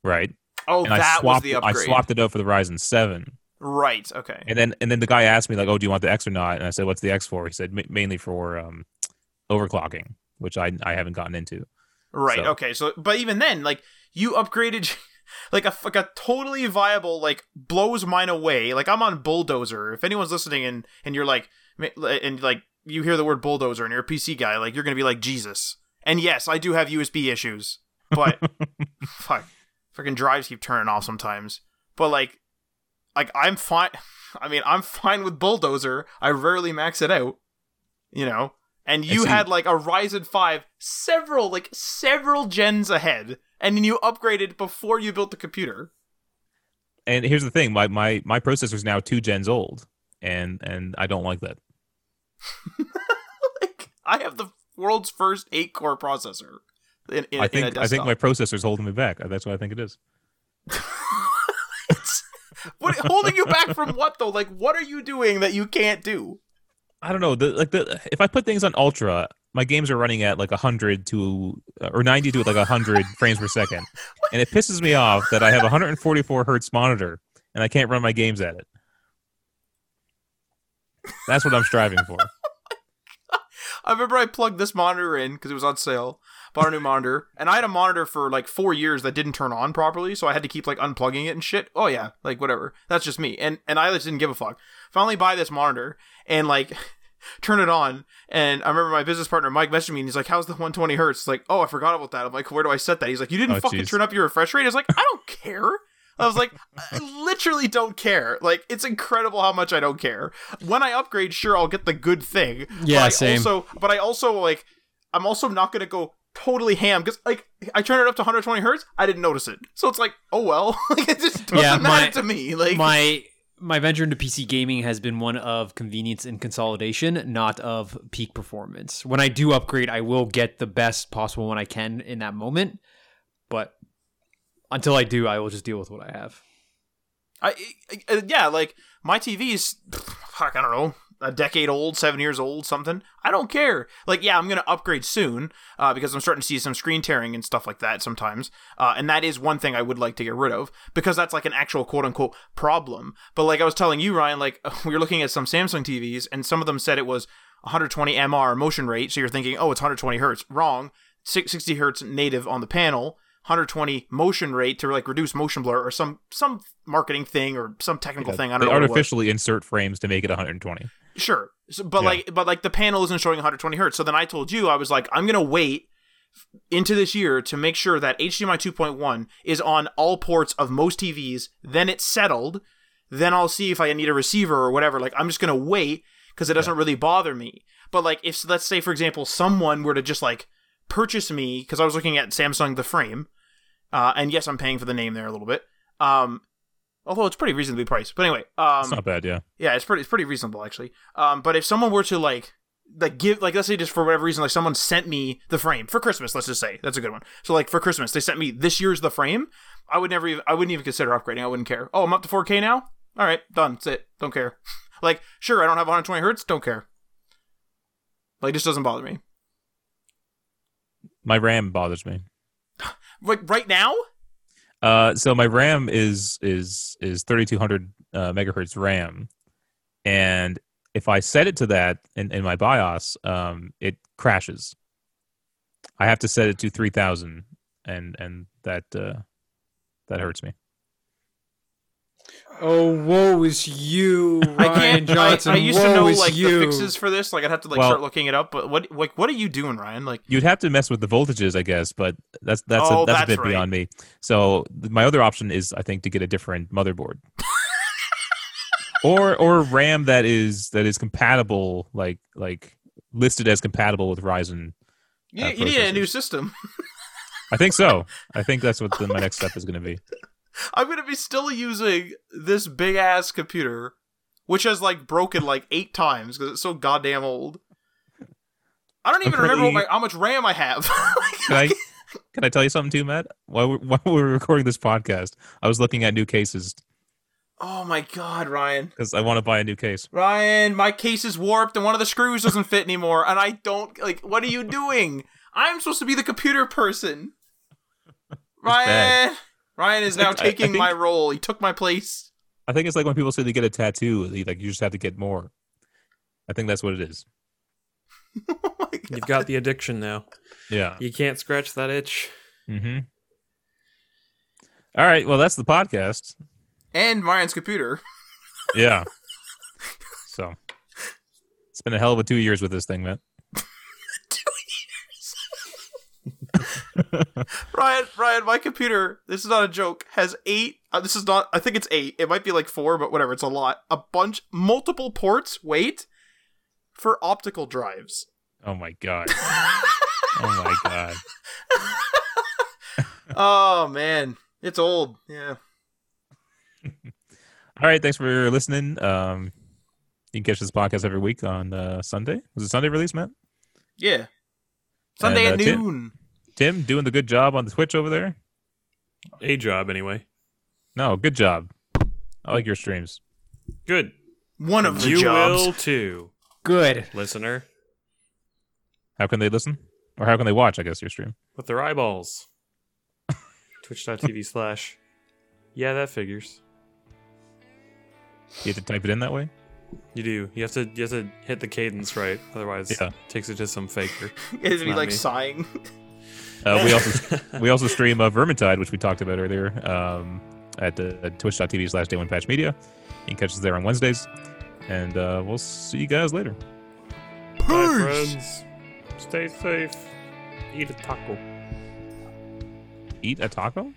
right? Oh, and that I was swapped the I swapped it out for the Ryzen 7. Right. Okay. And then and then the guy asked me like, "Oh, do you want the X or not?" And I said, "What's the X for?" He said, "Ma- "Mainly for um, overclocking, which I I haven't gotten into." Right. So- Okay. So, but even then, like you upgraded, like a like a totally viable, like blows mine away. Like I'm on bulldozer. If anyone's listening and and you're like, and like you hear the word bulldozer and you're a PC guy, like you're gonna be like Jesus. And yes, I do have USB issues, but fuck, freaking drives keep turning off sometimes. But like, like I'm fine. I mean, I'm fine with bulldozer. I rarely max it out. You know. And you had like a Ryzen 5 several like several gens ahead and then you upgraded before you built the computer. And here's the thing: my my my processor is now two gens old, and and I don't like that. like I have the world's first 8 core processor in, in, I think I think my processor's holding me back. That's what I think it is. What holding you back from what though? Like what are you doing that you can't do? I don't know. The, like the if I put things on ultra, my games are running at like hundred to uh, or ninety to like hundred frames per second, and it pisses me off that I have a 144 hertz monitor and I can't run my games at it. That's what I'm striving for. I remember I plugged this monitor in because it was on sale. Bought a new monitor, and I had a monitor for like four years that didn't turn on properly, so I had to keep like unplugging it and shit. Oh yeah, like whatever. That's just me. And and I just didn't give a fuck. Finally, buy this monitor and like turn it on. And I remember my business partner Mike messaged me, and he's like, "How's the 120 hertz?" It's like, "Oh, I forgot about that." I'm like, "Where do I set that?" He's like, "You didn't Oh, fucking jeez. turn up your refresh rate." I was like, "I don't care." I was like, I literally don't care. Like, it's incredible how much I don't care. When I upgrade, sure, I'll get the good thing. Yeah, but I same. Also, but I also like, I'm also not gonna go totally ham because like I turned it up to 120 hertz. I didn't notice it, so it's like, oh well. like, it just doesn't Yeah, matter my- to me. Like, my my venture into PC gaming has been one of convenience and consolidation, not of peak performance. When I do upgrade, I will get the best possible one I can in that moment, but until I do, I will just deal with what I have. I, I- yeah, like my TV's fuck, I don't know, a decade old, seven years old, something. I don't care. Like, yeah, I'm gonna upgrade soon uh, because I'm starting to see some screen tearing and stuff like that sometimes, uh, and that is one thing I would like to get rid of because that's like an actual quote unquote problem. But like I was telling you, Ryan, like we were looking at some Samsung TVs and some of them said it was 120 MR motion rate, so you're thinking, oh, it's 120 hertz. Wrong. 60 hertz native on the panel. 120 motion rate to like reduce motion blur or some some marketing thing or some technical Yeah, thing. I don't know. what artificially insert frames to make it 120. Sure, so, but Yeah. like, but like the panel isn't showing 120 hertz. So then I told you I was like, I'm gonna wait into this year to make sure that HDMI 2.1 is on all ports of most TVs. Then it's settled. Then I'll see if I need a receiver or whatever. Like I'm just gonna wait because it doesn't really bother me. But like if let's say for example someone were to just like purchase me because I was looking at Samsung the frame, uh, and yes I'm paying for the name there a little bit. Um, although it's pretty reasonably priced. But anyway, um, It's not bad, yeah. yeah, it's pretty it's pretty reasonable actually. Um, but if someone were to like like give like let's say just for whatever reason like someone sent me the frame for Christmas, let's just say that's a good one. So like for Christmas they sent me this year's the frame. I would never even I wouldn't even consider upgrading. I wouldn't care. Oh, I'm up to 4K now. All right, done. That's it. Don't care. like sure, I don't have 120 hertz. Don't care. Like it just doesn't bother me. My RAM bothers me. Like right now. Uh, so my RAM is is is 3200 uh, megahertz RAM, and if I set it to that in, in my BIOS, um, it crashes. I have to set it to 3000, and and that uh, that hurts me. Oh, woe is you, I can't. I, I used to know like you. the fixes for this. Like I'd have to like Well- start looking it up. But what like what are you doing, Ryan? Like You'd have to mess with the voltages, I guess, but that's that's Oh, a, that's, that's a bit right. beyond me. So my other option is, I think, to get a different motherboard, or or RAM that is that is compatible, like like listed as compatible with Ryzen. you, Uh, you need a new system. I think so. I think that's what the, my next step is going to be. I'm gonna be still using this big ass computer, which has like broken like eight times because it's so goddamn old. I don't even remember what my, how much RAM I have. Can I can I tell you something too, Matt? While we while we were recording this podcast, I was looking at new cases oh my god, Ryan! because I want to buy a new case. Ryan, my case is warped and one of the screws doesn't fit anymore, and I don't like. What are you doing? I'm supposed to be the computer person. Ryan, Ryan is now like- I- I taking think- my role. He took my place. I think it's like when people say they get a tattoo, they, like you just have to get more. I think that's what it is. oh my god. You've got the addiction now. Yeah. You can't scratch that itch. Mm-hmm. All right. Well, that's the podcast. And Ryan's computer. Yeah. so it's been a hell of a two years with this thing, man. Ryan, Ryan, my computer, this is not a joke, has eight. Uh, this is not, I think it's eight. It might be like four, but whatever. It's a lot. A bunch, multiple ports, wait, for optical drives. Oh my god. oh my god. oh, man. It's old. Yeah. All right. Thanks for listening. Um, you can catch this podcast every week on uh, Sunday. Was it Sunday release, Matt? Yeah. Sunday And, at uh, Tim- noon. Tim doing the good job on the Twitch over there. A job anyway. No, good job. I like your streams. Good. One of the you jobs. will too, Good. listener, How can they listen? Or how can they watch, I guess, your stream? with their eyeballs. Twitch.tv slash. Yeah, that figures. You have to type it in that way? You do. You have to. You have to hit the cadence right. Otherwise, Yeah. it takes it to some faker. It'd be like me. sighing. Uh, we also we also stream uh, Vermintide, which we talked about earlier, um, at, uh, at twitch.tv slash day one patch media. You can catch us there on Wednesdays. And uh, we'll see you guys later. Bye, friends. Stay safe. Eat a taco. Eat a taco?